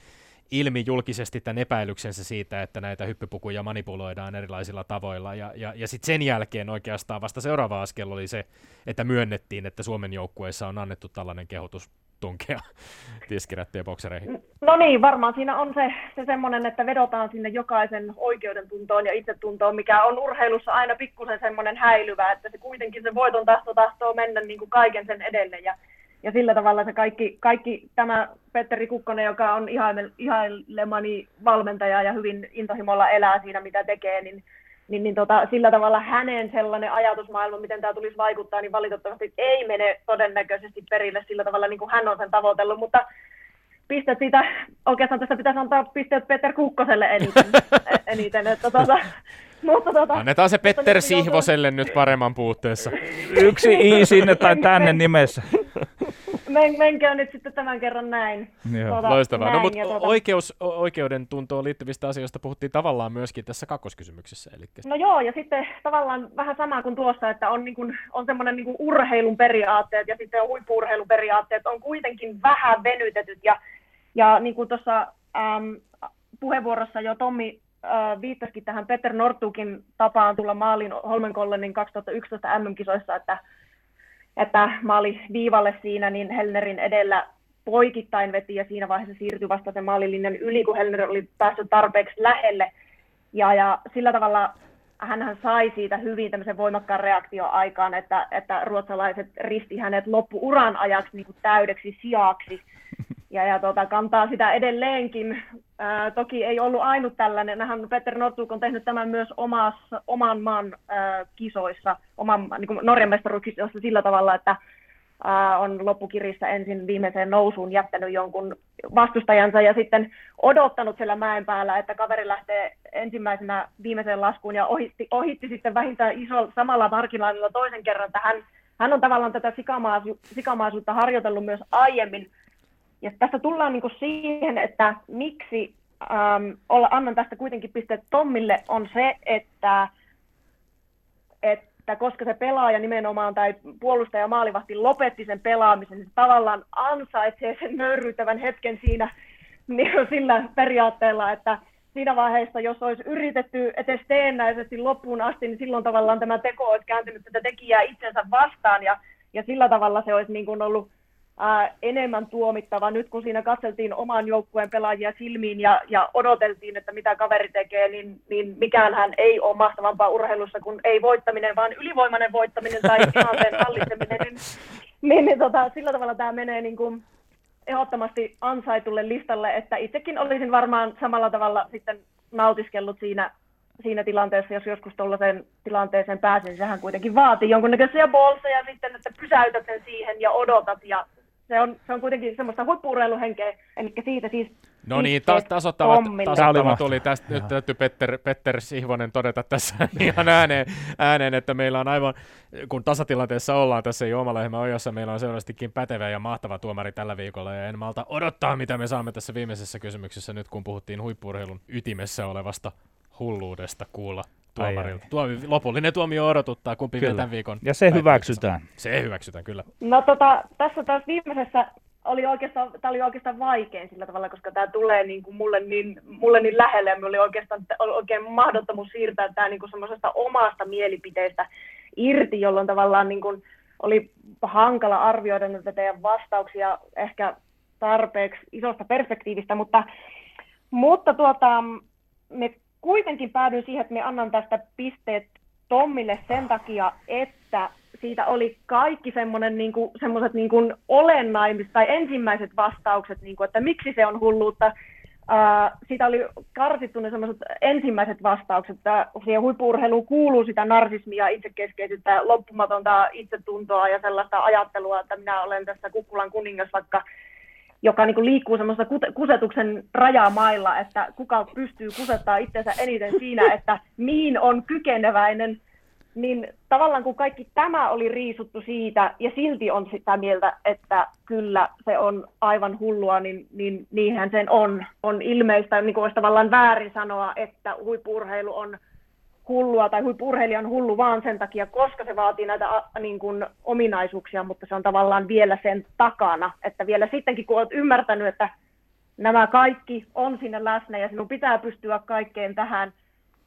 ilmi julkisesti tämän epäilyksensä siitä, että näitä hyppypukuja manipuloidaan erilaisilla tavoilla, ja, ja, ja sitten sen jälkeen oikeastaan vasta seuraava askel oli se, että myönnettiin, että Suomen joukkueessa on annettu tällainen kehotus tunkea [laughs] tiskirättiä boksereihin? No niin, varmaan siinä on se, se semmoinen, että vedotaan sinne jokaisen oikeudentuntoon ja itsetuntoon, mikä on urheilussa aina pikkusen semmoinen häilyvä, että se kuitenkin se voiton tahto tahtoo mennä niin kuin kaiken sen edelle ja, ja sillä tavalla se kaikki, kaikki tämä Petteri Kukkonen, joka on ihailemani valmentaja ja hyvin intohimolla elää siinä, mitä tekee, niin niin, niin tota, sillä tavalla hänen sellainen ajatusmaailma, miten tämä tulisi vaikuttaa, niin valitettavasti ei mene todennäköisesti perille sillä tavalla, niin kuin hän on sen tavoitellut, mutta pistet siitä, oikeastaan tästä pitäisi antaa pisteet Peter Kukkoselle eniten, [laughs] eniten että tota, [laughs] mutta tota, Annetaan se Petter niin, Sihvoselle nyt paremman puutteessa. Yksi i sinne tai tänne [laughs] nimessä. Men, menköön nyt sitten tämän kerran näin. Tuota, Loistavaa. No, näin, no, mutta tuota... oikeus, oikeuden tuntoon liittyvistä asioista puhuttiin tavallaan myöskin tässä kakkoskysymyksessä. Eli... No joo, ja sitten tavallaan vähän sama kuin tuossa, että on, niin kuin, on semmoinen niin urheilun periaatteet ja sitten huippuurheilun periaatteet on kuitenkin vähän venytetyt. Ja, ja niin kuin tuossa ähm, puheenvuorossa jo Tommi äh, viittasikin tähän Peter Nortukin tapaan tulla maalin Holmenkollenin 2011 MM-kisoissa, että että maali viivalle siinä, niin Helnerin edellä poikittain veti ja siinä vaiheessa siirtyi vasta sen maalilinjan yli, kun Helner oli päässyt tarpeeksi lähelle. Ja, ja sillä tavalla hän sai siitä hyvin tämmöisen voimakkaan reaktion aikaan, että, että ruotsalaiset risti hänet loppuuran ajaksi niin kuin täydeksi sijaksi ja, ja tota, kantaa sitä edelleenkin. Ää, toki ei ollut ainut tällainen. Hän Peter Nortuk on tehnyt tämän myös omassa, oman maan ää, kisoissa, oman niin Norjan mestaruuskisoissa sillä tavalla, että ää, on loppukirissa ensin viimeiseen nousuun jättänyt jonkun vastustajansa ja sitten odottanut siellä mäen päällä, että kaveri lähtee ensimmäisenä viimeiseen laskuun ja ohitti, ohitti sitten vähintään iso, samalla markkinoilla toisen kerran, että hän, hän on tavallaan tätä sikamaasu, sikamaasuutta harjoitellut myös aiemmin, ja tästä tullaan niin siihen, että miksi ähm, olla, annan tästä kuitenkin pisteet Tommille, on se, että, että koska se pelaaja nimenomaan tai puolustaja maalivahti lopetti sen pelaamisen, niin se tavallaan ansaitsee sen nöyryyttävän hetken siinä niin sillä periaatteella, että siinä vaiheessa, jos olisi yritetty edes teennäisesti loppuun asti, niin silloin tavallaan tämä teko olisi kääntynyt tätä tekijää itsensä vastaan ja, ja sillä tavalla se olisi niin kuin ollut ää, enemmän tuomittava. Nyt kun siinä katseltiin oman joukkueen pelaajia silmiin ja, ja odoteltiin, että mitä kaveri tekee, niin, niin mikään hän ei ole mahtavampaa urheilussa kuin ei voittaminen, vaan ylivoimainen voittaminen tai [laughs] tilanteen hallitseminen. Niin, niin, niin tota, sillä tavalla tämä menee niin kuin ehdottomasti ansaitulle listalle, että itsekin olisin varmaan samalla tavalla sitten nautiskellut siinä siinä tilanteessa, jos joskus tuollaiseen tilanteeseen pääsin, niin sehän kuitenkin vaatii jonkunnäköisiä bolseja sitten, että pysäytät sen siihen ja odotat ja se on, se on kuitenkin semmoista huippuurheiluhenkeä, eli siitä siis No niin, taas tasoittavat, tasoittavat tuli tästä nyt täytyy Petter, Petter Sihvonen todeta tässä [laughs] ihan ääneen, ääneen, että meillä on aivan, kun tasatilanteessa ollaan tässä jo oma lehmä ojassa, meillä on selvästikin pätevä ja mahtava tuomari tällä viikolla, ja en malta odottaa, mitä me saamme tässä viimeisessä kysymyksessä nyt, kun puhuttiin huippuurheilun ytimessä olevasta hulluudesta kuulla tuomarilta. Tuomi, lopullinen tuomio odotuttaa, kumpi kyllä. tämän viikon. Ja se hyväksytään. Se hyväksytään, kyllä. No tota, tässä taas viimeisessä oli oikeastaan, tämä oli oikeastaan vaikein sillä tavalla, koska tämä tulee niin kuin mulle, niin, mulle niin lähelle, ja minulla oli oikeastaan oli oikein mahdottomuus siirtää tämä niin kuin semmoisesta omasta mielipiteestä irti, jolloin tavallaan niin kuin oli hankala arvioida näitä teidän vastauksia ehkä tarpeeksi isosta perspektiivistä, mutta, mutta tuota, me kuitenkin päädyin siihen, että me annan tästä pisteet Tommille sen takia, että siitä oli kaikki semmoinen, niin kuin, semmoiset niin kuin tai ensimmäiset vastaukset, niin kuin, että miksi se on hulluutta. Uh, siitä oli karsittu ne semmoiset ensimmäiset vastaukset, että siihen huippuurheiluun kuuluu sitä narsismia, itsekeskeisyyttä, loppumatonta itsetuntoa ja sellaista ajattelua, että minä olen tässä Kukkulan kuningas, vaikka joka niin kuin liikkuu semmoista kusetuksen rajamailla, että kuka pystyy kusettaa itsensä eniten siinä, [laughs] että mihin on kykeneväinen, niin tavallaan kun kaikki tämä oli riisuttu siitä ja silti on sitä mieltä, että kyllä se on aivan hullua, niin, niin niinhän sen on. On ilmeistä, niin kuin olisi tavallaan väärin sanoa, että huippurheilu on hullua tai huippurheilija on hullu vaan sen takia, koska se vaatii näitä niin kuin, ominaisuuksia, mutta se on tavallaan vielä sen takana, että vielä sittenkin kun olet ymmärtänyt, että nämä kaikki on sinne läsnä ja sinun pitää pystyä kaikkeen tähän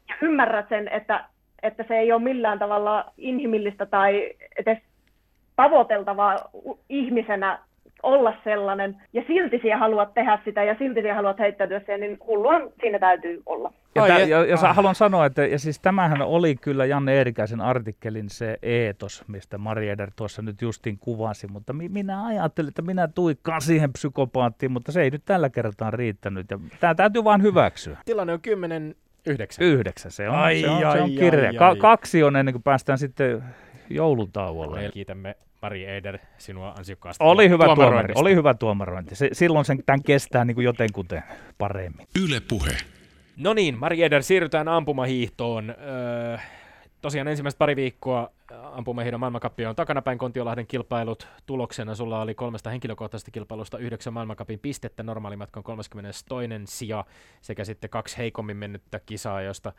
ja ymmärrät sen, että, että se ei ole millään tavalla inhimillistä tai edes tavoiteltavaa ihmisenä olla sellainen, ja silti siellä haluat tehdä sitä, ja silti siellä haluat heittäytyä siihen, niin hulluan siinä täytyy olla. Ja, tä, ja, ja ah. haluan sanoa, että ja siis tämähän oli kyllä Janne Eerikäisen artikkelin se eetos, mistä Mari Eder tuossa nyt justiin kuvasi, mutta mi, minä ajattelin, että minä tuikkaan siihen psykopaattiin, mutta se ei nyt tällä kertaa riittänyt, ja tämä täytyy vain hyväksyä. Tilanne on 10 Yhdeksän. Yhdeksän, se on, ai, se on, ai, se on kirja. Ai, ai. Ka- kaksi on ennen kuin päästään sitten joulutauolle. Me kiitämme Mari Eider sinua ansiokkaasti. Oli hyvä tuomari, oli hyvä tuomarointi. Se, silloin sen tämän kestää niin kuin jotenkuten paremmin. Yle puhe. No niin, Mari Eder, siirrytään ampumahiihtoon. Öö, tosiaan ensimmäistä pari viikkoa ampumahiidon maailmankappia on takanapäin Kontiolahden kilpailut. Tuloksena sulla oli kolmesta henkilökohtaisesta kilpailusta yhdeksän maailmankapin pistettä, normaalimatkan 32. sija sekä sitten kaksi heikommin mennyttä kisaa, josta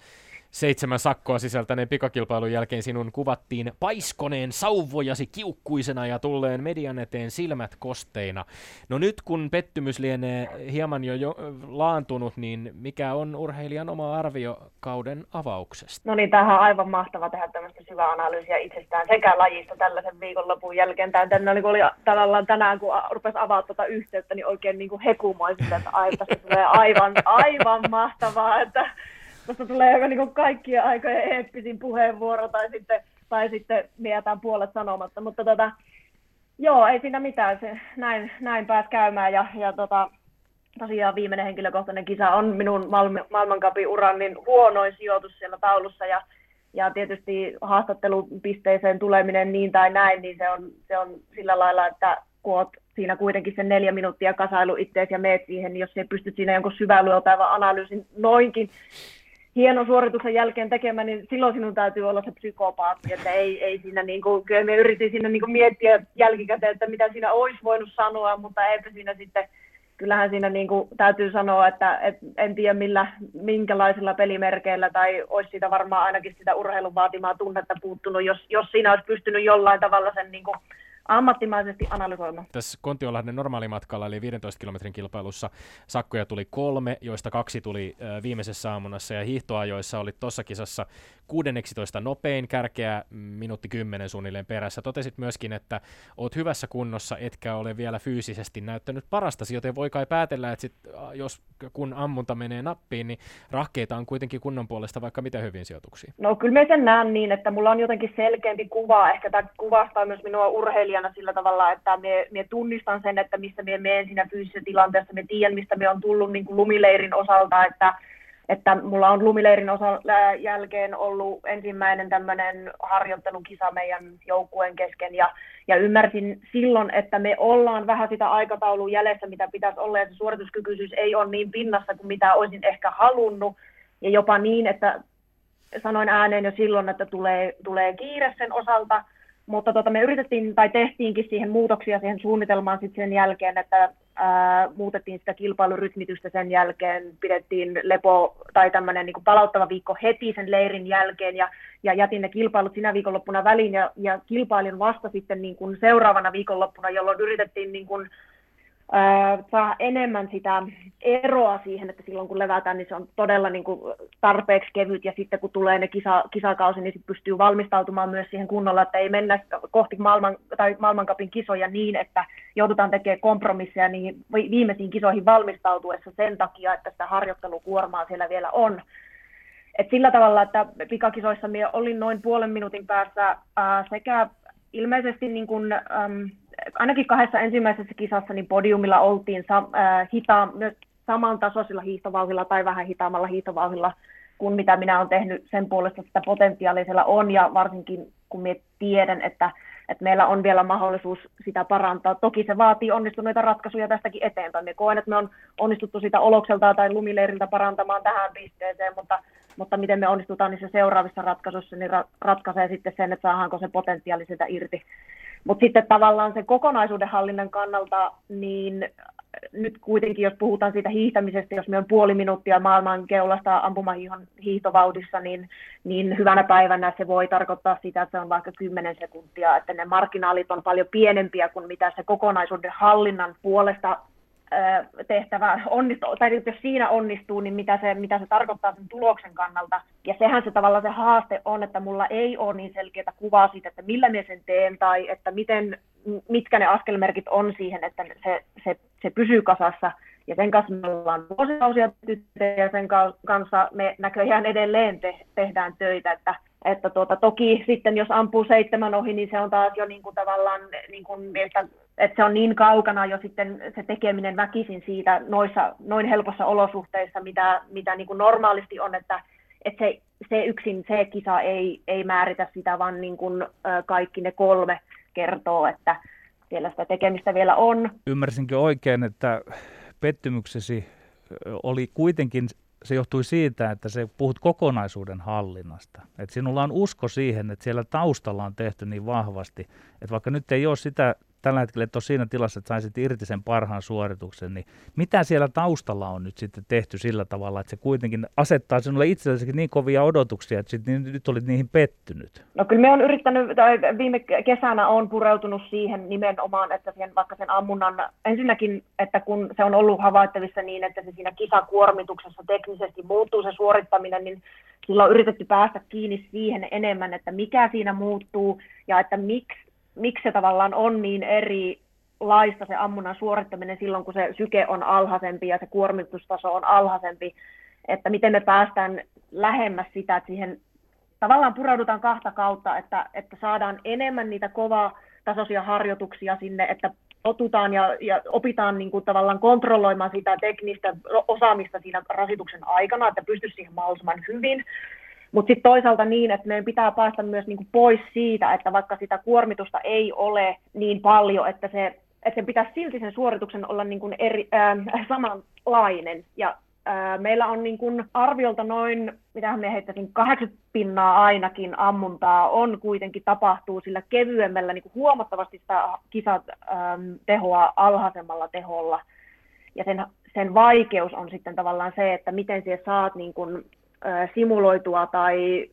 seitsemän sakkoa sisältäneen pikakilpailun jälkeen sinun kuvattiin paiskoneen sauvojasi kiukkuisena ja tulleen median eteen silmät kosteina. No nyt kun pettymys lienee hieman jo, jo laantunut, niin mikä on urheilijan oma arvio kauden avauksesta? No niin, tämähän on aivan mahtava tehdä tämmöistä syvää analyysiä itsestään sekä lajista tällaisen viikonlopun jälkeen. Tänne oli, kun oli tavallaan tänään, kun rupesi avaa tuota yhteyttä, niin oikein niin kuin hekumoisin, että aivan, tulee aivan, aivan mahtavaa, että tuosta tulee niin kaikkien aikojen eeppisin puheenvuoro tai sitten, tai sitten mietään puolet sanomatta, mutta tota, joo, ei siinä mitään, se, näin, näin pääsi käymään. Ja, ja tota, tosiaan viimeinen henkilökohtainen kisa on minun maailmankapin uran niin huonoin sijoitus siellä taulussa. Ja, ja tietysti haastattelupisteeseen tuleminen niin tai näin, niin se on, se on sillä lailla, että kun olet siinä kuitenkin sen neljä minuuttia kasailu itseesi ja meet siihen, niin jos ei pysty siinä jonkun syväluotaivan analyysin noinkin hienon suorituksen jälkeen tekemään, niin silloin sinun täytyy olla se psykopaatti, että ei, ei siinä niin kuin, kyllä me yritin siinä niin kuin miettiä jälkikäteen, että mitä siinä olisi voinut sanoa, mutta eipä siinä sitten, kyllähän siinä niin kuin täytyy sanoa, että et, en tiedä millä, minkälaisilla pelimerkeillä tai olisi siitä varmaan ainakin sitä urheilun vaatimaa tunnetta puuttunut, jos, jos siinä olisi pystynyt jollain tavalla sen niin kuin, ammattimaisesti analysoimaan. Tässä Kontiolahden normaalimatkalla eli 15 kilometrin kilpailussa sakkoja tuli kolme, joista kaksi tuli viimeisessä aamunassa ja hiihtoajoissa oli tuossa kisassa 16 nopein kärkeä minuutti 10 suunnilleen perässä. Totesit myöskin, että oot hyvässä kunnossa, etkä ole vielä fyysisesti näyttänyt parastasi, joten voi kai päätellä, että sit, jos kun ammunta menee nappiin, niin rahkeita on kuitenkin kunnon puolesta vaikka mitä hyvin sijoituksia. No kyllä mä sen näen niin, että mulla on jotenkin selkeämpi kuva. Ehkä tämä kuvastaa myös minua urheilijana sillä tavalla, että me, me tunnistan sen, että missä me menen siinä fyysisessä tilanteessa. Me tiedän, mistä me on tullut niin kuin lumileirin osalta, että että mulla on lumileirin osa jälkeen ollut ensimmäinen tämmöinen harjoittelukisa meidän joukkueen kesken. Ja, ja ymmärsin silloin, että me ollaan vähän sitä aikataulun jäljessä, mitä pitäisi olla. Ja se suorituskykyisyys ei ole niin pinnassa kuin mitä olisin ehkä halunnut. Ja jopa niin, että sanoin ääneen jo silloin, että tulee, tulee kiire sen osalta, mutta tota, me yritettiin tai tehtiinkin siihen muutoksia siihen suunnitelmaan sitten sen jälkeen, että ää, muutettiin sitä kilpailurytmitystä sen jälkeen, pidettiin lepo tai tämmöinen niin palauttava viikko heti sen leirin jälkeen ja, ja jätin ne kilpailut sinä viikonloppuna väliin ja, ja kilpailin vasta sitten niin kuin seuraavana viikonloppuna, jolloin yritettiin niin kuin, saa enemmän sitä eroa siihen, että silloin kun levätään, niin se on todella niin kuin tarpeeksi kevyt ja sitten kun tulee ne kisa, kisakausi, niin sitten pystyy valmistautumaan myös siihen kunnolla, että ei mennä kohti maailman, tai maailmankapin kisoja niin, että joudutaan tekemään kompromisseja niin viimeisiin kisoihin valmistautuessa sen takia, että sitä harjoittelukuormaa siellä vielä on. Et sillä tavalla, että pikakisoissa minä olin noin puolen minuutin päässä ää, sekä ilmeisesti niin kuin, äm, ainakin kahdessa ensimmäisessä kisassa niin podiumilla oltiin sa, äh, hita, myös samantasoisilla hiihtovauhilla tai vähän hitaammalla hiihtovauhilla kuin mitä minä olen tehnyt sen puolesta, että potentiaalisella on ja varsinkin kun minä tiedän, että, että meillä on vielä mahdollisuus sitä parantaa. Toki se vaatii onnistuneita ratkaisuja tästäkin eteenpäin. Me koen, että me on onnistuttu sitä olokselta tai lumileiriltä parantamaan tähän pisteeseen, mutta, mutta miten me onnistutaan niissä seuraavissa ratkaisuissa, niin ra- ratkaisee sitten sen, että saadaanko se potentiaali sitä irti. Mutta sitten tavallaan se kokonaisuuden hallinnan kannalta, niin nyt kuitenkin, jos puhutaan siitä hiihtämisestä, jos me on puoli minuuttia maailman keulasta ampumahiihon hiihtovaudissa, niin, niin hyvänä päivänä se voi tarkoittaa sitä, että se on vaikka 10 sekuntia, että ne marginaalit on paljon pienempiä kuin mitä se kokonaisuuden hallinnan puolesta tehtävä onnistuu, tai jos siinä onnistuu, niin mitä se, mitä se tarkoittaa sen tuloksen kannalta. Ja sehän se tavallaan se haaste on, että mulla ei ole niin selkeää kuvaa siitä, että millä me sen teen, tai että miten, mitkä ne askelmerkit on siihen, että se, se, se pysyy kasassa. Ja sen kanssa me ollaan vuosikausia ja sen kanssa me näköjään edelleen te, tehdään töitä, että että tuota, toki sitten jos ampuu seitsemän ohi, niin se on taas jo niin kuin tavallaan, niin kuin, että, että se on niin kaukana jo sitten se tekeminen väkisin siitä noissa, noin helpossa olosuhteissa, mitä, mitä niin kuin normaalisti on, että, että se, se yksin se kisa ei, ei määritä sitä, vaan niin kuin, kaikki ne kolme kertoo, että siellä sitä tekemistä vielä on. Ymmärsinkö oikein, että pettymyksesi oli kuitenkin se johtui siitä, että se puhut kokonaisuuden hallinnasta. Että sinulla on usko siihen, että siellä taustalla on tehty niin vahvasti, että vaikka nyt ei ole sitä tällä hetkellä et ole siinä tilassa, että saisit irti sen parhaan suorituksen, niin mitä siellä taustalla on nyt sitten tehty sillä tavalla, että se kuitenkin asettaa sinulle itsellesi niin kovia odotuksia, että sit, niin, nyt olit niihin pettynyt? No kyllä me on yrittänyt, tai viime kesänä on pureutunut siihen nimenomaan, että siihen, vaikka sen ammunnan, ensinnäkin, että kun se on ollut havaittavissa niin, että se siinä kisakuormituksessa teknisesti muuttuu se suorittaminen, niin silloin on yritetty päästä kiinni siihen enemmän, että mikä siinä muuttuu ja että miksi miksi se tavallaan on niin eri laista se ammunnan suorittaminen silloin, kun se syke on alhaisempi ja se kuormitustaso on alhaisempi, että miten me päästään lähemmäs sitä, että siihen tavallaan pureudutaan kahta kautta, että, että saadaan enemmän niitä kovaa tasoisia harjoituksia sinne, että otutaan ja, ja opitaan niin kuin tavallaan kontrolloimaan sitä teknistä osaamista siinä rasituksen aikana, että pystyisi siihen mahdollisimman hyvin. Mutta sitten toisaalta niin, että meidän pitää päästä myös niinku pois siitä, että vaikka sitä kuormitusta ei ole niin paljon, että se että sen pitäisi silti sen suorituksen olla niin kuin eri, äh, samanlainen. Ja äh, meillä on niin kuin arviolta noin, mitä me heittäisin, 80 pinnaa ainakin ammuntaa on kuitenkin tapahtuu sillä kevyemmällä niin kuin huomattavasti sitä kisat ähm, tehoa alhaisemmalla teholla. Ja sen, sen vaikeus on sitten tavallaan se, että miten siellä saat niin kuin simuloitua tai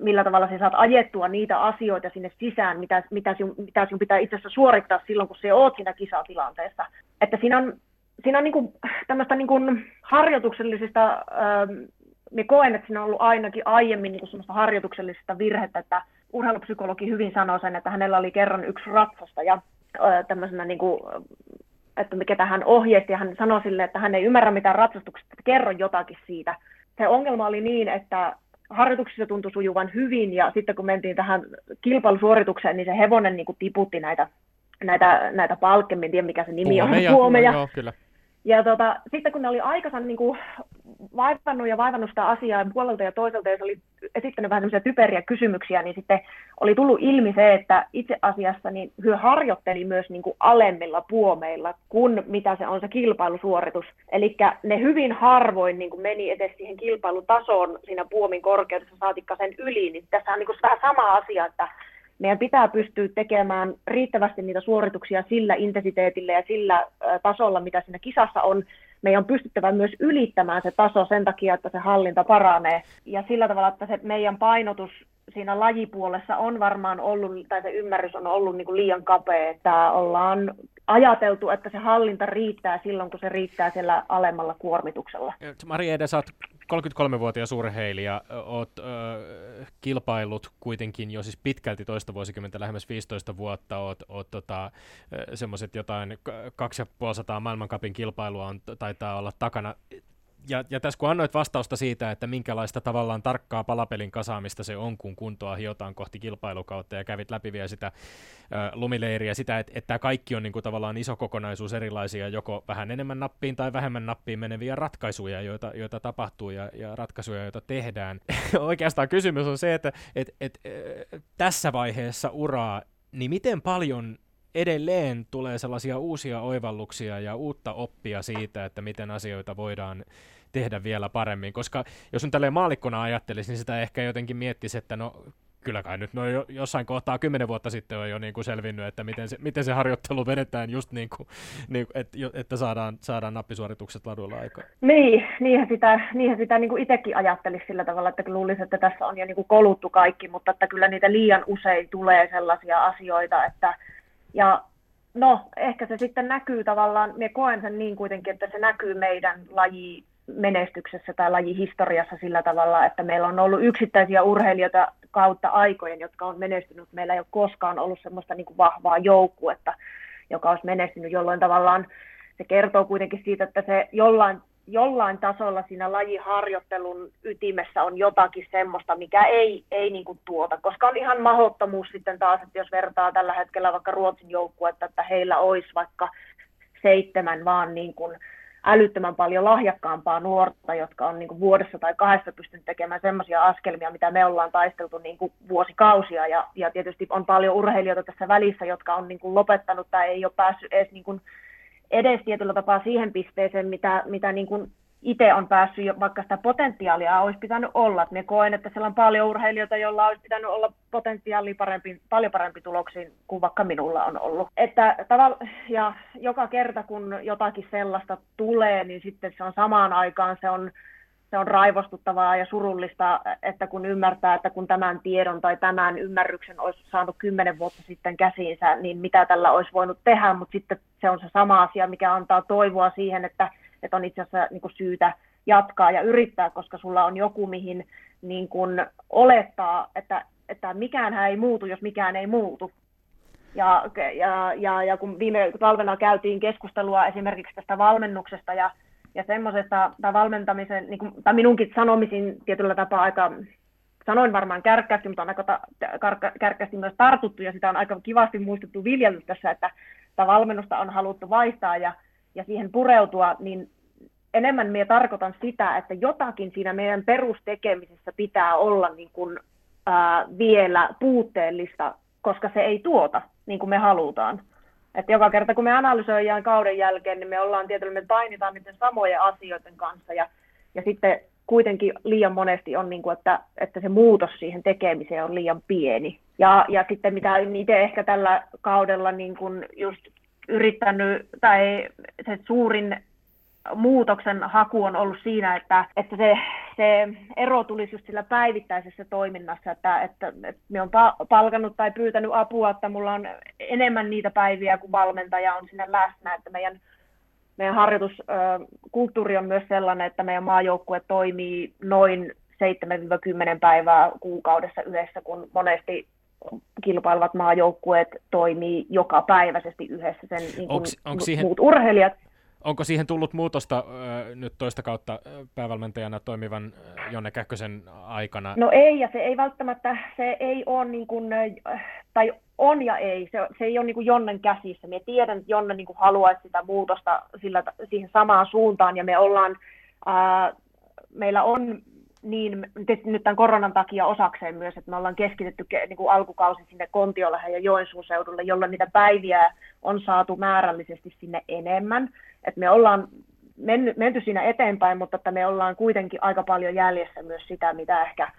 millä tavalla sä saat ajettua niitä asioita sinne sisään, mitä, mitä, sinun, mitä sinun pitää itse asiassa suorittaa silloin, kun se oot siinä kisatilanteessa. Että siinä on, siinä on niin kuin, tämmöistä niin kuin harjoituksellisista, ähm, me koen, että siinä on ollut ainakin aiemmin niin kuin semmoista harjoituksellisesta virhettä, että urheilupsykologi hyvin sanoi sen, että hänellä oli kerran yksi ratsasta ja äh, tämmöisenä niin kuin, että ketä hän ohjeisti ja hän sanoi sille, että hän ei ymmärrä mitään ratsastuksesta, kerro jotakin siitä se ongelma oli niin, että harjoituksissa tuntui sujuvan hyvin ja sitten kun mentiin tähän kilpailusuoritukseen, niin se hevonen niin kuin tiputti näitä, näitä, näitä palkkemmin, en tiedä mikä se nimi Puomeja, on, puomeja. Joo, kyllä. Ja tota, sitten kun ne oli aikansa niin kuin vaivannut ja vaivannut sitä asiaa puolelta ja toiselta, ja se oli esittänyt vähän semmoisia typeriä kysymyksiä, niin sitten oli tullut ilmi se, että itse asiassa niin hyö harjoitteli myös niin kuin alemmilla puomeilla kuin mitä se on se kilpailusuoritus. Eli ne hyvin harvoin niin kuin meni edes siihen kilpailutasoon siinä puomin korkeudessa, saatikka sen yli, niin tässä on niin kuin vähän sama asia, että meidän pitää pystyä tekemään riittävästi niitä suorituksia sillä intensiteetillä ja sillä tasolla, mitä siinä kisassa on. Meidän on pystyttävä myös ylittämään se taso sen takia, että se hallinta paranee. Ja sillä tavalla, että se meidän painotus siinä lajipuolessa on varmaan ollut, tai se ymmärrys on ollut niin kuin liian kapea, että ollaan ajateltu, että se hallinta riittää silloin, kun se riittää siellä alemmalla kuormituksella. Mari Ede, sä oot 33-vuotias urheilija, oot ö, kilpailut kuitenkin jo siis pitkälti toista vuosikymmentä, lähemmäs 15 vuotta, oot, oot tota, semmoiset jotain 2500 maailmankapin kilpailua on, taitaa olla takana ja, ja tässä kun annoit vastausta siitä, että minkälaista tavallaan tarkkaa palapelin kasaamista se on, kun kuntoa hiotaan kohti kilpailukautta ja kävit läpi vielä sitä ä, lumileiriä, sitä, että, että kaikki on niin kuin tavallaan iso kokonaisuus erilaisia, joko vähän enemmän nappiin tai vähemmän nappiin meneviä ratkaisuja, joita, joita tapahtuu ja, ja ratkaisuja, joita tehdään. [laughs] Oikeastaan kysymys on se, että et, et, et, tässä vaiheessa uraa, niin miten paljon edelleen tulee sellaisia uusia oivalluksia ja uutta oppia siitä, että miten asioita voidaan tehdä vielä paremmin, koska jos nyt tälleen maalikkona ajattelisi, niin sitä ehkä jotenkin miettisi, että no kyllä kai nyt no jo, jossain kohtaa kymmenen vuotta sitten on jo niin kuin selvinnyt, että miten se, miten se harjoittelu vedetään just niin kuin, niin, että, että saadaan, saadaan nappisuoritukset ladulla aikaan. Niin, niinhän sitä, niinhän sitä niin kuin itsekin ajattelisi sillä tavalla, että luulisi, että tässä on jo niin kuin koluttu kaikki, mutta että kyllä niitä liian usein tulee sellaisia asioita, että ja no, ehkä se sitten näkyy tavallaan, me koen sen niin kuitenkin, että se näkyy meidän laji menestyksessä tai lajihistoriassa sillä tavalla, että meillä on ollut yksittäisiä urheilijoita kautta aikojen, jotka on menestynyt. Meillä ei ole koskaan ollut semmoista niin vahvaa joukkuetta, joka olisi menestynyt, jolloin tavallaan se kertoo kuitenkin siitä, että se jollain jollain tasolla siinä lajiharjoittelun ytimessä on jotakin semmoista, mikä ei, ei niin kuin tuota, koska on ihan mahottomuus sitten taas, että jos vertaa tällä hetkellä vaikka Ruotsin joukkuetta, että heillä olisi vaikka seitsemän vaan niin kuin älyttömän paljon lahjakkaampaa nuorta, jotka on niin kuin vuodessa tai kahdessa pystynyt tekemään semmoisia askelmia, mitä me ollaan taisteltu niin kuin vuosikausia. Ja, ja tietysti on paljon urheilijoita tässä välissä, jotka on niin kuin lopettanut tai ei ole päässyt edes niin kuin edes tietyllä tapaa siihen pisteeseen, mitä, mitä niin kuin itse on päässyt, vaikka sitä potentiaalia olisi pitänyt olla. Me koen, että siellä on paljon urheilijoita, joilla olisi pitänyt olla potentiaali parempi, paljon parempi tuloksiin kuin vaikka minulla on ollut. Että tavall- ja joka kerta, kun jotakin sellaista tulee, niin sitten se on samaan aikaan se on se on raivostuttavaa ja surullista, että kun ymmärtää, että kun tämän tiedon tai tämän ymmärryksen olisi saanut kymmenen vuotta sitten käsiinsä, niin mitä tällä olisi voinut tehdä, mutta sitten se on se sama asia, mikä antaa toivoa siihen, että, että on itse asiassa niin kuin syytä jatkaa ja yrittää, koska sulla on joku, mihin niin kuin olettaa, että, että mikään ei muutu, jos mikään ei muutu. Ja, ja, ja, ja kun viime talvena käytiin keskustelua esimerkiksi tästä valmennuksesta ja ja semmoisesta tai valmentamisen, niin kuin, tai minunkin sanomisin tietyllä tapaa aika, sanoin varmaan kärkkästi, mutta on aika ta, myös tartuttu, ja sitä on aika kivasti muistettu viljely tässä, että tämä valmennusta on haluttu vaihtaa ja, ja siihen pureutua, niin enemmän minä tarkoitan sitä, että jotakin siinä meidän perustekemisessä pitää olla niin kuin, ää, vielä puutteellista, koska se ei tuota niin kuin me halutaan. Että joka kerta kun me analysoidaan kauden jälkeen, niin me ollaan tietyllä, me painitaan niiden samojen asioiden kanssa ja, ja sitten kuitenkin liian monesti on, niin kuin, että, että se muutos siihen tekemiseen on liian pieni. Ja, ja sitten mitä itse ehkä tällä kaudella niin kuin just yrittänyt, tai se suurin muutoksen haku on ollut siinä, että, että se, se ero tulisi just sillä päivittäisessä toiminnassa, että, että, että me on palkannut tai pyytänyt apua, että mulla on enemmän niitä päiviä kuin valmentaja on sinne läsnä, että meidän, meidän harjoituskulttuuri on myös sellainen, että meidän maajoukkue toimii noin 7-10 päivää kuukaudessa yhdessä, kun monesti kilpailevat maajoukkueet toimii joka päiväisesti yhdessä sen niin kuin onks, onks siihen... muut urheilijat. Onko siihen tullut muutosta äh, nyt toista kautta päävalmentajana toimivan Jonne Kähkösen aikana? No ei, ja se ei välttämättä, se ei ole niin kuin, tai on ja ei, se, se ei ole niin kuin Jonnen käsissä. Me tiedän, että Jonne niin kuin haluaisi sitä muutosta sillä, siihen samaan suuntaan, ja me ollaan, ää, meillä on niin, nyt tämän koronan takia osakseen myös, että me ollaan keskitetty niin kuin alkukausi sinne Kontiolahen ja Joensuun seudulle, jolloin niitä päiviä on saatu määrällisesti sinne enemmän. Et me ollaan menny, menty siinä eteenpäin, mutta että me ollaan kuitenkin aika paljon jäljessä myös sitä, mitä ehkä,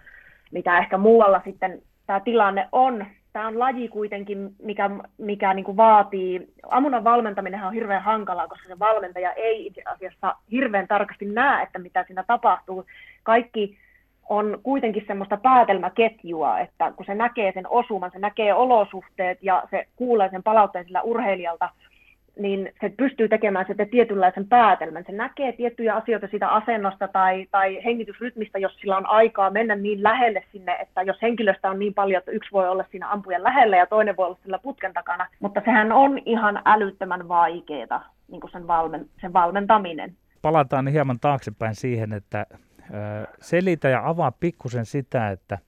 mitä ehkä muualla sitten tämä tilanne on. Tämä on laji kuitenkin, mikä, mikä niin kuin vaatii, ammunnan valmentaminen on hirveän hankalaa, koska se valmentaja ei itse asiassa hirveän tarkasti näe, että mitä siinä tapahtuu. Kaikki on kuitenkin semmoista päätelmäketjua, että kun se näkee sen osuman, se näkee olosuhteet ja se kuulee sen palautteen sillä urheilijalta, niin se pystyy tekemään sitten tietynlaisen päätelmän. Se näkee tiettyjä asioita siitä asennosta tai, tai hengitysrytmistä, jos sillä on aikaa mennä niin lähelle sinne, että jos henkilöstä on niin paljon, että yksi voi olla siinä ampujan lähellä ja toinen voi olla sillä putken takana. Mutta sehän on ihan älyttömän vaikeaa, niin sen, valmen, sen valmentaminen. palataan hieman taaksepäin siihen, että selitä ja avaa pikkusen sitä, että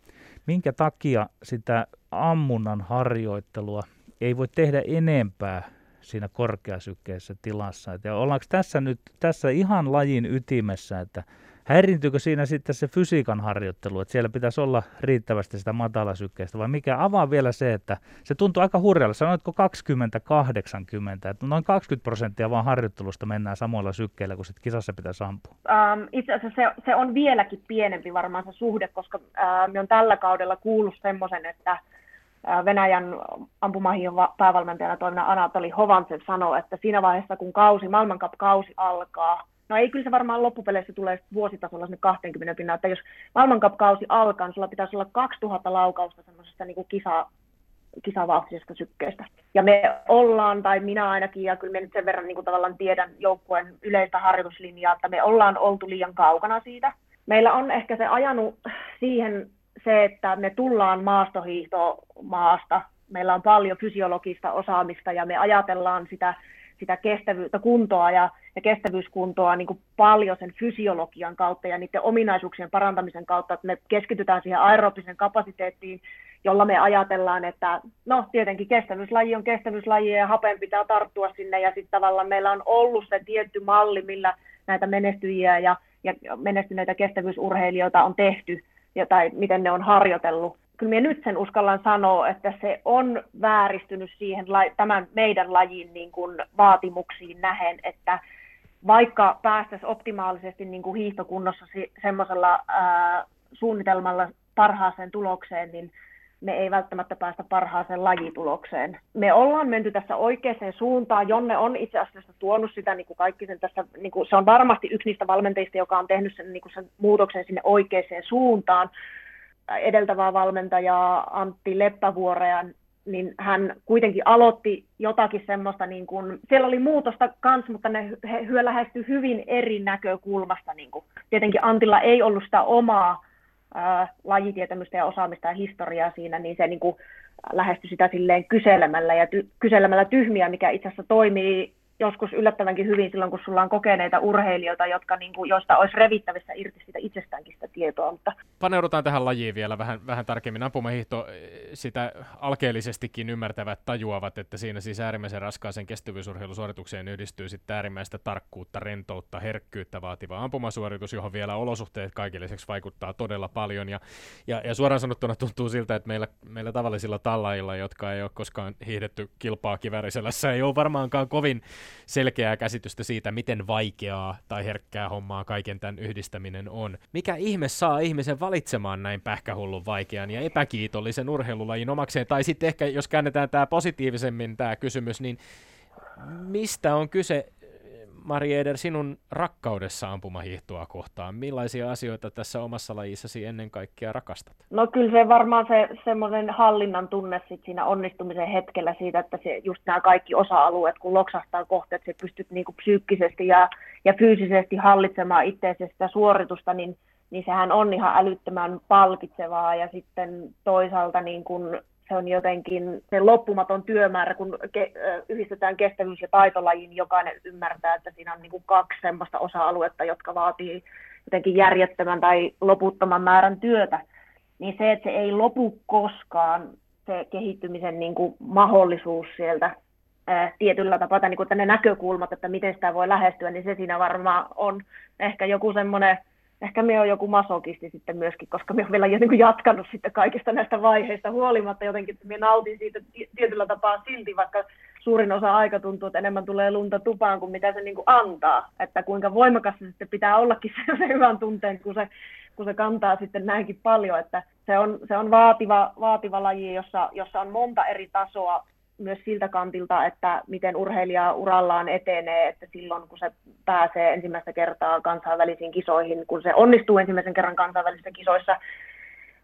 minkä takia sitä ammunnan harjoittelua ei voi tehdä enempää siinä korkeasykkeisessä tilassa. Ja ollaanko tässä nyt tässä ihan lajin ytimessä, että Häirintyykö siinä sitten se fysiikan harjoittelu, että siellä pitäisi olla riittävästi sitä matalasykkeistä, vai mikä avaa vielä se, että se tuntuu aika hurjalle, sanoitko 20-80, että noin 20 prosenttia vaan harjoittelusta mennään samoilla sykkeillä, kun sitten kisassa pitäisi ampua? Um, itse asiassa se, se on vieläkin pienempi varmaan se suhde, koska me on tällä kaudella kuullut semmoisen, että Venäjän ampumahion päävalmentajana toimina Anatoli Hovantsev sanoi, että siinä vaiheessa kun kausi, maailmankap-kausi alkaa, No ei, kyllä se varmaan loppupeleissä tulee vuositasolla sinne 20 pinnaa, että jos maailmankapkausi alkaa, niin sulla pitäisi olla 2000 laukausta semmoisesta niin kisa, kisavauhtisesta sykkeestä. Ja me ollaan, tai minä ainakin, ja kyllä me nyt sen verran niin kuin tavallaan tiedän joukkueen yleistä harjoituslinjaa, että me ollaan oltu liian kaukana siitä. Meillä on ehkä se ajanut siihen se, että me tullaan maastohiihtomaasta, meillä on paljon fysiologista osaamista ja me ajatellaan sitä sitä kestävyyttä, kuntoa ja, ja kestävyyskuntoa niin kuin paljon sen fysiologian kautta ja niiden ominaisuuksien parantamisen kautta, että me keskitytään siihen aerobisen kapasiteettiin, jolla me ajatellaan, että no tietenkin kestävyyslaji on kestävyyslaji ja hapen pitää tarttua sinne ja sitten tavallaan meillä on ollut se tietty malli, millä näitä menestyjiä ja, ja menestyneitä kestävyysurheilijoita on tehty ja, tai miten ne on harjoitellut. Kyllä minä nyt sen uskallan sanoa, että se on vääristynyt siihen tämän meidän lajin niin kuin vaatimuksiin nähen, että vaikka päästäisiin optimaalisesti niin kuin hiihtokunnossa semmoisella suunnitelmalla parhaaseen tulokseen, niin me ei välttämättä päästä parhaaseen lajitulokseen. Me ollaan menty tässä oikeaan suuntaan. Jonne on itse asiassa tuonut sitä, niin kuin kaikki sen tässä, niin kuin, se on varmasti yksi niistä valmentajista, joka on tehnyt sen, niin kuin sen muutoksen sinne oikeaan suuntaan edeltävää valmentajaa Antti Leppävuorea, niin hän kuitenkin aloitti jotakin semmoista, niin kuin, siellä oli muutosta kans, mutta ne hyö lähestyi hyvin eri näkökulmasta. Niin kuin. Tietenkin Antilla ei ollut sitä omaa lajitietämystä ja osaamista ja historiaa siinä, niin se niin kuin, lähestyi sitä silleen kyselemällä ja ty- kyselemällä tyhmiä, mikä itse asiassa toimii joskus yllättävänkin hyvin silloin, kun sulla on kokeneita urheilijoita, jotka, niin kuin, joista olisi revittävissä irti sitä itsestäänkin sitä tietoa. Mutta... Paneudutaan tähän lajiin vielä vähän, vähän tarkemmin. Ampumahiihto eh, sitä alkeellisestikin ymmärtävät, tajuavat, että siinä siis äärimmäisen raskaaseen kestävyysurheilusuoritukseen yhdistyy sitten äärimmäistä tarkkuutta, rentoutta, herkkyyttä vaativa ampumasuoritus, johon vielä olosuhteet kaikille lisäksi vaikuttaa todella paljon. Ja, ja, ja suoraan sanottuna tuntuu siltä, että meillä, meillä tavallisilla tallailla, jotka ei ole koskaan hiihdetty kilpaa kiväriselässä, ei ole varmaankaan kovin selkeää käsitystä siitä, miten vaikeaa tai herkkää hommaa kaiken tämän yhdistäminen on. Mikä ihme saa ihmisen valitsemaan näin pähkähullun vaikean ja epäkiitollisen urheilulajin omakseen? Tai sitten ehkä, jos käännetään tämä positiivisemmin tämä kysymys, niin mistä on kyse Mari Eder, sinun rakkaudessa ampumahiihtoa kohtaan. Millaisia asioita tässä omassa lajissasi ennen kaikkea rakastat? No kyllä se varmaan se semmoinen hallinnan tunne sit siinä onnistumisen hetkellä siitä, että se, just nämä kaikki osa-alueet, kun loksahtaa kohta, että sä pystyt niinku psyykkisesti ja, ja fyysisesti hallitsemaan itseäsi sitä suoritusta, niin, niin sehän on ihan älyttömän palkitsevaa ja sitten toisaalta niin kun se on jotenkin se loppumaton työmäärä, kun ke, yhdistetään kestävyys- ja taitolajin, jokainen ymmärtää, että siinä on niin kuin kaksi sellaista osa-aluetta, jotka vaatii jotenkin järjettömän tai loputtoman määrän työtä. Niin se, että se ei lopu koskaan, se kehittymisen niin kuin mahdollisuus sieltä ää, tietyllä tapaa, tai niin kuin, ne näkökulmat, että miten sitä voi lähestyä, niin se siinä varmaan on ehkä joku semmoinen ehkä me on joku masokisti sitten myöskin, koska me on vielä niin jatkanut sitten kaikista näistä vaiheista huolimatta jotenkin, että me nautin siitä tietyllä tapaa silti, vaikka suurin osa aika tuntuu, että enemmän tulee lunta tupaan kuin mitä se niin kuin antaa. Että kuinka voimakas se sitten pitää ollakin [laughs] se, se hyvän tunteen, kun se, kun se kantaa sitten näinkin paljon. Että se on, se on vaativa, vaativa laji, jossa, jossa on monta eri tasoa myös siltä kantilta, että miten urheilija urallaan etenee, että silloin kun se pääsee ensimmäistä kertaa kansainvälisiin kisoihin, kun se onnistuu ensimmäisen kerran kansainvälisissä kisoissa,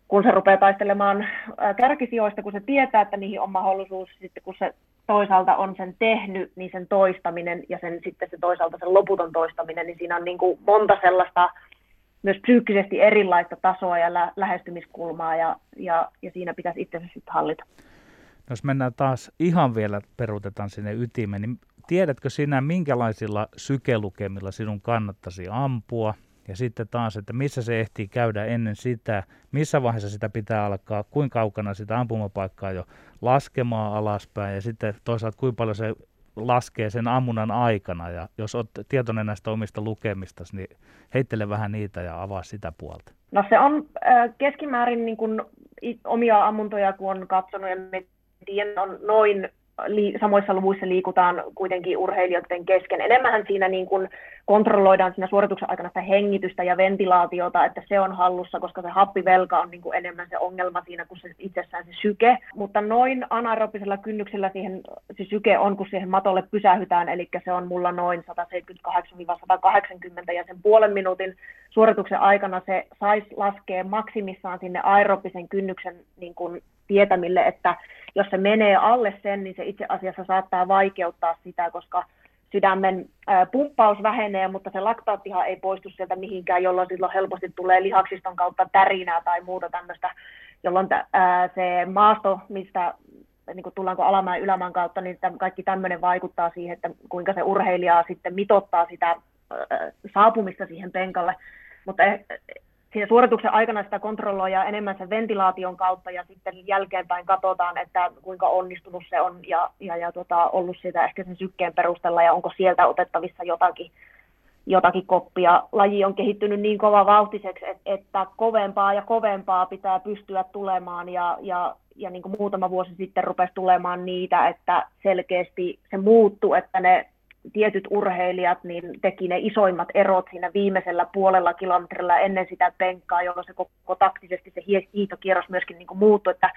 kun se rupeaa taistelemaan kärkisijoista, kun se tietää, että niihin on mahdollisuus, sitten kun se toisaalta on sen tehnyt, niin sen toistaminen ja sen, sitten se toisaalta sen loputon toistaminen, niin siinä on niin kuin monta sellaista myös psyykkisesti erilaista tasoa ja lä- lähestymiskulmaa ja, ja, ja siinä pitäisi itsensä sitten hallita jos mennään taas ihan vielä peruutetaan sinne ytimeen, niin tiedätkö sinä, minkälaisilla sykelukemilla sinun kannattaisi ampua? Ja sitten taas, että missä se ehtii käydä ennen sitä, missä vaiheessa sitä pitää alkaa, kuinka kaukana sitä ampumapaikkaa jo laskemaan alaspäin ja sitten toisaalta kuinka paljon se laskee sen ammunnan aikana. Ja jos olet tietoinen näistä omista lukemista, niin heittele vähän niitä ja avaa sitä puolta. No se on äh, keskimäärin niin kuin omia ammuntoja, kun on katsonut ja tiedän, on noin samoissa luvuissa liikutaan kuitenkin urheilijoiden kesken. Enemmän siinä niin kuin kontrolloidaan siinä suorituksen aikana sitä hengitystä ja ventilaatiota, että se on hallussa, koska se happivelka on niin kuin enemmän se ongelma siinä kuin se itsessään se syke. Mutta noin anaerobisella kynnyksellä siihen se syke on, kun siihen matolle pysähytään, eli se on mulla noin 178-180 ja sen puolen minuutin suorituksen aikana se saisi laskea maksimissaan sinne aerobisen kynnyksen niin kuin tietämille, että jos se menee alle sen, niin se itse asiassa saattaa vaikeuttaa sitä, koska sydämen pumppaus vähenee, mutta se laktaattihan ei poistu sieltä mihinkään, jolloin silloin helposti tulee lihaksiston kautta tärinää tai muuta tämmöistä, jolloin se maasto, mistä niin kuin tullaanko alamäen ylämän kautta, niin kaikki tämmöinen vaikuttaa siihen, että kuinka se urheilija sitten mitottaa sitä saapumista siihen penkalle. Mutta siinä suorituksen aikana sitä kontrolloidaan enemmän sen ventilaation kautta ja sitten jälkeenpäin katsotaan, että kuinka onnistunut se on ja, ja, ja tota, ollut sitä ehkä sen sykkeen perusteella ja onko sieltä otettavissa jotakin, jotakin koppia. Laji on kehittynyt niin kova vauhtiseksi, että kovempaa ja kovempaa pitää pystyä tulemaan ja, ja, ja niin kuin muutama vuosi sitten rupesi tulemaan niitä, että selkeästi se muuttui, että ne tietyt urheilijat niin teki ne isoimmat erot siinä viimeisellä puolella kilometrillä ennen sitä penkkaa, jolloin se koko taktisesti se hiihtokierros myöskin niin kuin muuttui, että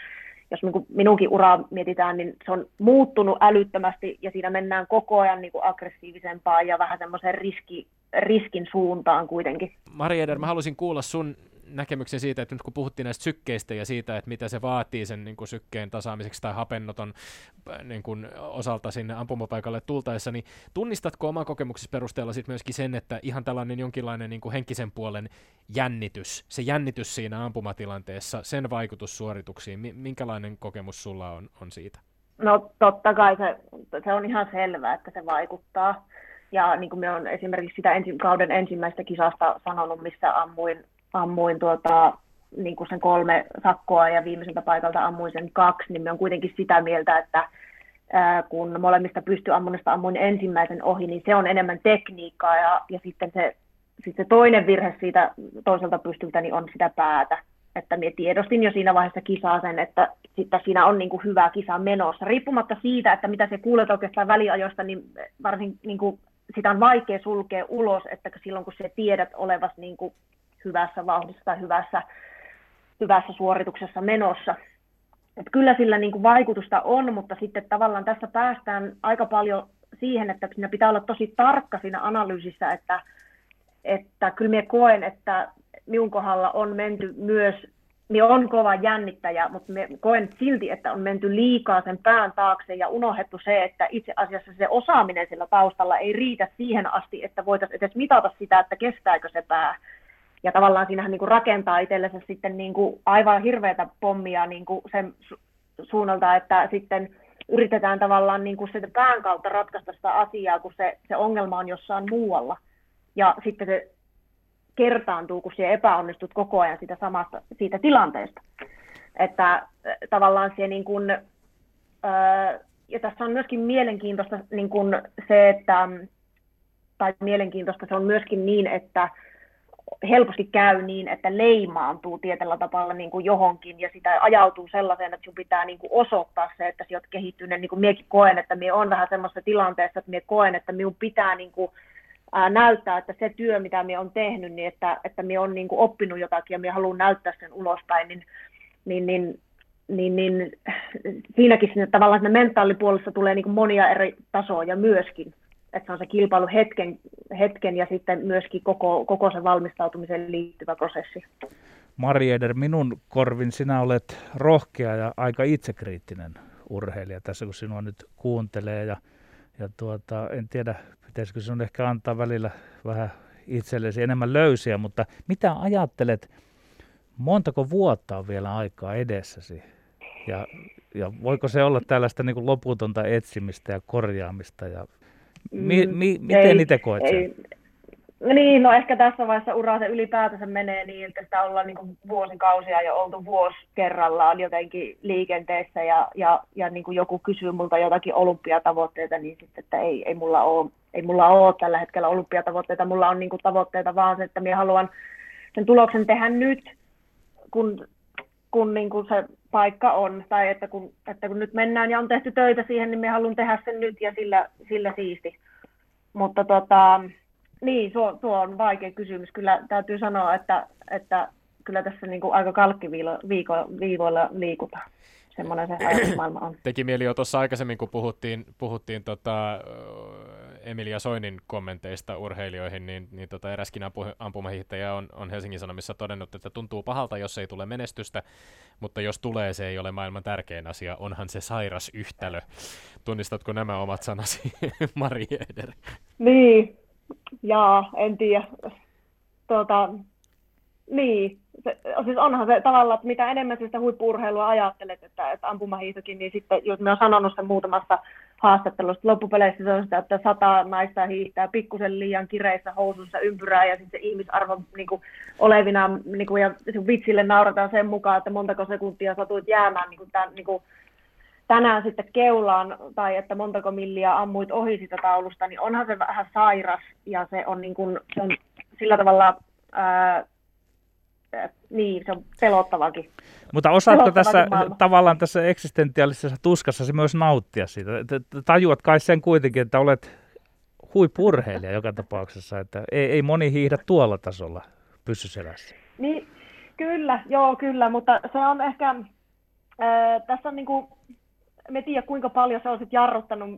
jos niin kuin minunkin uraa mietitään, niin se on muuttunut älyttömästi ja siinä mennään koko ajan niin kuin aggressiivisempaan ja vähän semmoisen riski, riskin suuntaan kuitenkin. Mari Eder, mä haluaisin kuulla sun näkemyksen siitä, että nyt kun puhuttiin näistä sykkeistä ja siitä, että mitä se vaatii sen niin kuin sykkeen tasaamiseksi tai hapennoton äh, niin kuin osalta sinne ampumapaikalle tultaessa, niin tunnistatko oman kokemuksesi perusteella sitten myöskin sen, että ihan tällainen jonkinlainen niin kuin henkisen puolen jännitys, se jännitys siinä ampumatilanteessa, sen vaikutus suorituksiin, minkälainen kokemus sulla on, on siitä? No totta kai se, se on ihan selvää, että se vaikuttaa. Ja niin kuin me on esimerkiksi sitä ensi, kauden ensimmäistä kisasta sanonut, missä ammuin ammuin tuota, niin kuin sen kolme sakkoa ja viimeiseltä paikalta ammuin sen kaksi, niin me on kuitenkin sitä mieltä, että kun molemmista pystyammunnasta ammuin ensimmäisen ohi, niin se on enemmän tekniikkaa ja, ja sitten se, sit se toinen virhe siitä toiselta pystyltä niin on sitä päätä. Että minä tiedostin jo siinä vaiheessa kisaa sen, että sitten siinä on niin kuin hyvä kisa menossa. Riippumatta siitä, että mitä se kuulet oikeastaan väliajoista, niin varsin niin kuin sitä on vaikea sulkea ulos, että silloin kun se tiedät olevas niin kuin hyvässä vauhdissa tai hyvässä, hyvässä suorituksessa menossa. Et kyllä sillä niin kuin vaikutusta on, mutta sitten tavallaan tässä päästään aika paljon siihen, että siinä pitää olla tosi tarkka siinä analyysissä, että, että kyllä minä koen, että minun kohdalla on menty myös, minä on kova jännittäjä, mutta minä koen silti, että on menty liikaa sen pään taakse ja unohdettu se, että itse asiassa se osaaminen sillä taustalla ei riitä siihen asti, että voitaisiin edes mitata sitä, että kestääkö se pää ja tavallaan siinähän niin kuin rakentaa itsellensä sitten niin kuin aivan hirveätä pommia niin kuin sen su- suunnalta, että sitten yritetään tavallaan niin kuin sitä pään kautta ratkaista sitä asiaa, kun se, se ongelma on jossain muualla. Ja sitten se kertaantuu, kun siellä epäonnistut koko ajan siitä samasta siitä tilanteesta. Että tavallaan se niin kuin, ja tässä on myöskin mielenkiintoista niin kuin se, että, tai mielenkiintoista se on myöskin niin, että helposti käy niin, että leimaantuu tietyllä tavalla niin kuin johonkin ja sitä ajautuu sellaiseen, että sinun pitää niin kuin osoittaa se, että sinä olet kehittynyt. Niin kuin minäkin koen, että minä olen vähän semmoisessa tilanteessa, että minä koen, että minun pitää niin kuin, ää, näyttää, että se työ, mitä minä olen tehnyt, niin että, että minä olen niin kuin oppinut jotakin ja minä haluan näyttää sen ulospäin, niin, niin, niin niin, niin siinäkin sinne tavallaan sinne mentaalipuolessa tulee niin kuin monia eri tasoja myöskin että se on se kilpailu hetken, hetken ja sitten myöskin koko, koko sen valmistautumiseen liittyvä prosessi. Mari Eder, minun korvin sinä olet rohkea ja aika itsekriittinen urheilija tässä, kun sinua nyt kuuntelee. Ja, ja tuota, en tiedä, pitäisikö sinun ehkä antaa välillä vähän itsellesi enemmän löysiä, mutta mitä ajattelet, montako vuotta on vielä aikaa edessäsi? Ja, ja voiko se olla tällaista niin kuin loputonta etsimistä ja korjaamista ja Mi, mi, miten itse koet? Ei, niin, no ehkä tässä vaiheessa ura se ylipäätänsä menee niin, että sitä ollaan niin kuin vuosikausia jo oltu vuosi kerrallaan jotenkin liikenteessä ja, ja, ja niin kuin joku kysyy multa jotakin olympiatavoitteita, niin sitten, että ei, ei, mulla ole, ei mulla ole tällä hetkellä olympiatavoitteita, mulla on niin kuin tavoitteita vaan se, että minä haluan sen tuloksen tehdä nyt, kun, kun niin kuin se paikka on, tai että kun, että kun nyt mennään ja on tehty töitä siihen, niin minä haluan tehdä sen nyt ja sillä, sillä siisti. Mutta tota, niin, tuo, tuo on vaikea kysymys. Kyllä täytyy sanoa, että, että kyllä tässä niin kuin aika kalkkiviivoilla liikutaan. Semmoinen se ajatusmaailma on. Teki mieli jo tuossa aikaisemmin, kun puhuttiin, puhuttiin tota, Emilia Soinin kommenteista urheilijoihin, niin, niin tota, eräskin ampu, ampumahiihtäjä on, on Helsingin Sanomissa todennut, että tuntuu pahalta, jos ei tule menestystä, mutta jos tulee, se ei ole maailman tärkein asia, onhan se sairas yhtälö. Tunnistatko nämä omat sanasi, [laughs] Mari Eder? Niin, jaa, en tiedä. Tuota, niin, se, siis onhan se tavallaan, että mitä enemmän sitä huippurheilua ajattelet, että, että ampumahiihtokin, niin sitten, jos me on sanonut sen muutamassa haastattelussa, loppupeleissä se on sitä, että sata naista hiihtää pikkusen liian kireissä housuissa ympyrää ja sitten se ihmisarvo niin kuin, olevina niin kuin, ja vitsille naurataan sen mukaan, että montako sekuntia satuit jäämään niin kuin, tämän, niin kuin, tänään sitten keulaan tai että montako milliä ammuit ohi sitä taulusta, niin onhan se vähän sairas ja se on, niin kuin, se on sillä tavalla ää, niin, se on pelottavakin. Mutta osaatko tässä maailma. tavallaan tässä eksistentiaalisessa tuskassa myös nauttia siitä? Tajuat kai sen kuitenkin, että olet huippurheilija joka tapauksessa, että ei, ei moni hiihdä tuolla tasolla pyssyselässä. Niin, kyllä, joo kyllä, mutta se on ehkä, äh, tässä on niin kuin, me tiedä kuinka paljon se on sit jarruttanut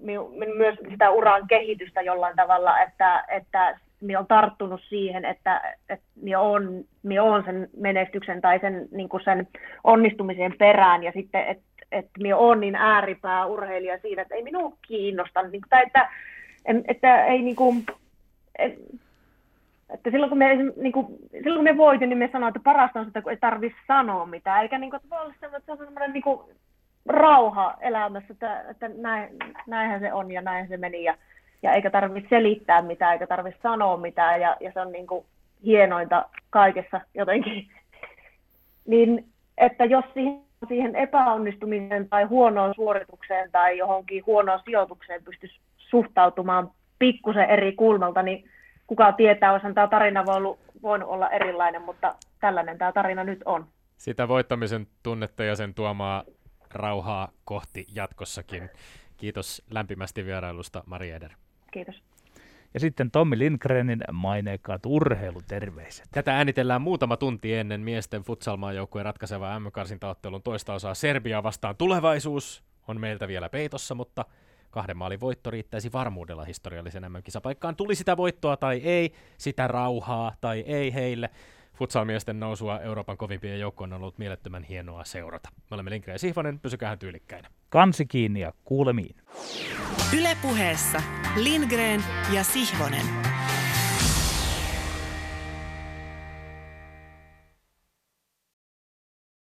myös sitä uran kehitystä jollain tavalla, että, että minä olen tarttunut siihen, että, että minä olen, minä olen sen menestyksen tai sen, niin kuin sen onnistumisen perään. Ja sitten, että, että minä olen niin ääripää urheilija siinä, että ei minua kiinnosta, niin, tai että, että ei niin kuin, että silloin kun me, niin kuin, silloin kun me voitin, niin me sanoin, että parasta on sitä, kun ei tarvitse sanoa mitään, eikä niin kuin, että voi olla sellainen, että se on sellainen niin kuin, rauha elämässä, että, että näin, näinhän se on ja näin se meni. Ja, ja eikä tarvitse selittää mitään, eikä tarvitse sanoa mitään ja, ja se on niin kuin hienointa kaikessa jotenkin. [laughs] niin, että jos siihen, siihen epäonnistumiseen tai huonoon suoritukseen tai johonkin huonoon sijoitukseen pystyisi suhtautumaan pikkusen eri kulmalta, niin kuka tietää, olisihan tämä tarina voinut, voinut olla erilainen, mutta tällainen tämä tarina nyt on. Sitä voittamisen tunnetta ja sen tuomaa rauhaa kohti jatkossakin. Kiitos lämpimästi vierailusta, Mari Eder. Kiitos. Ja sitten Tommi Lindgrenin maineikkaat urheiluterveiset. Tätä äänitellään muutama tunti ennen miesten futsalmaajoukkueen ratkaiseva M-karsintaottelun toista osaa Serbia vastaan. Tulevaisuus on meiltä vielä peitossa, mutta kahden maalin voitto riittäisi varmuudella historiallisen MM-kisapaikkaan. Tuli sitä voittoa tai ei, sitä rauhaa tai ei heille. Futsalmiesten nousua Euroopan kovimpien joukkoon on ollut mielettömän hienoa seurata. Me olemme Linkre ja Sihvonen, pysykää tyylikkäinä. Kansi kiinni ja kuulemiin. Ylepuheessa Lindgren ja Sihvonen.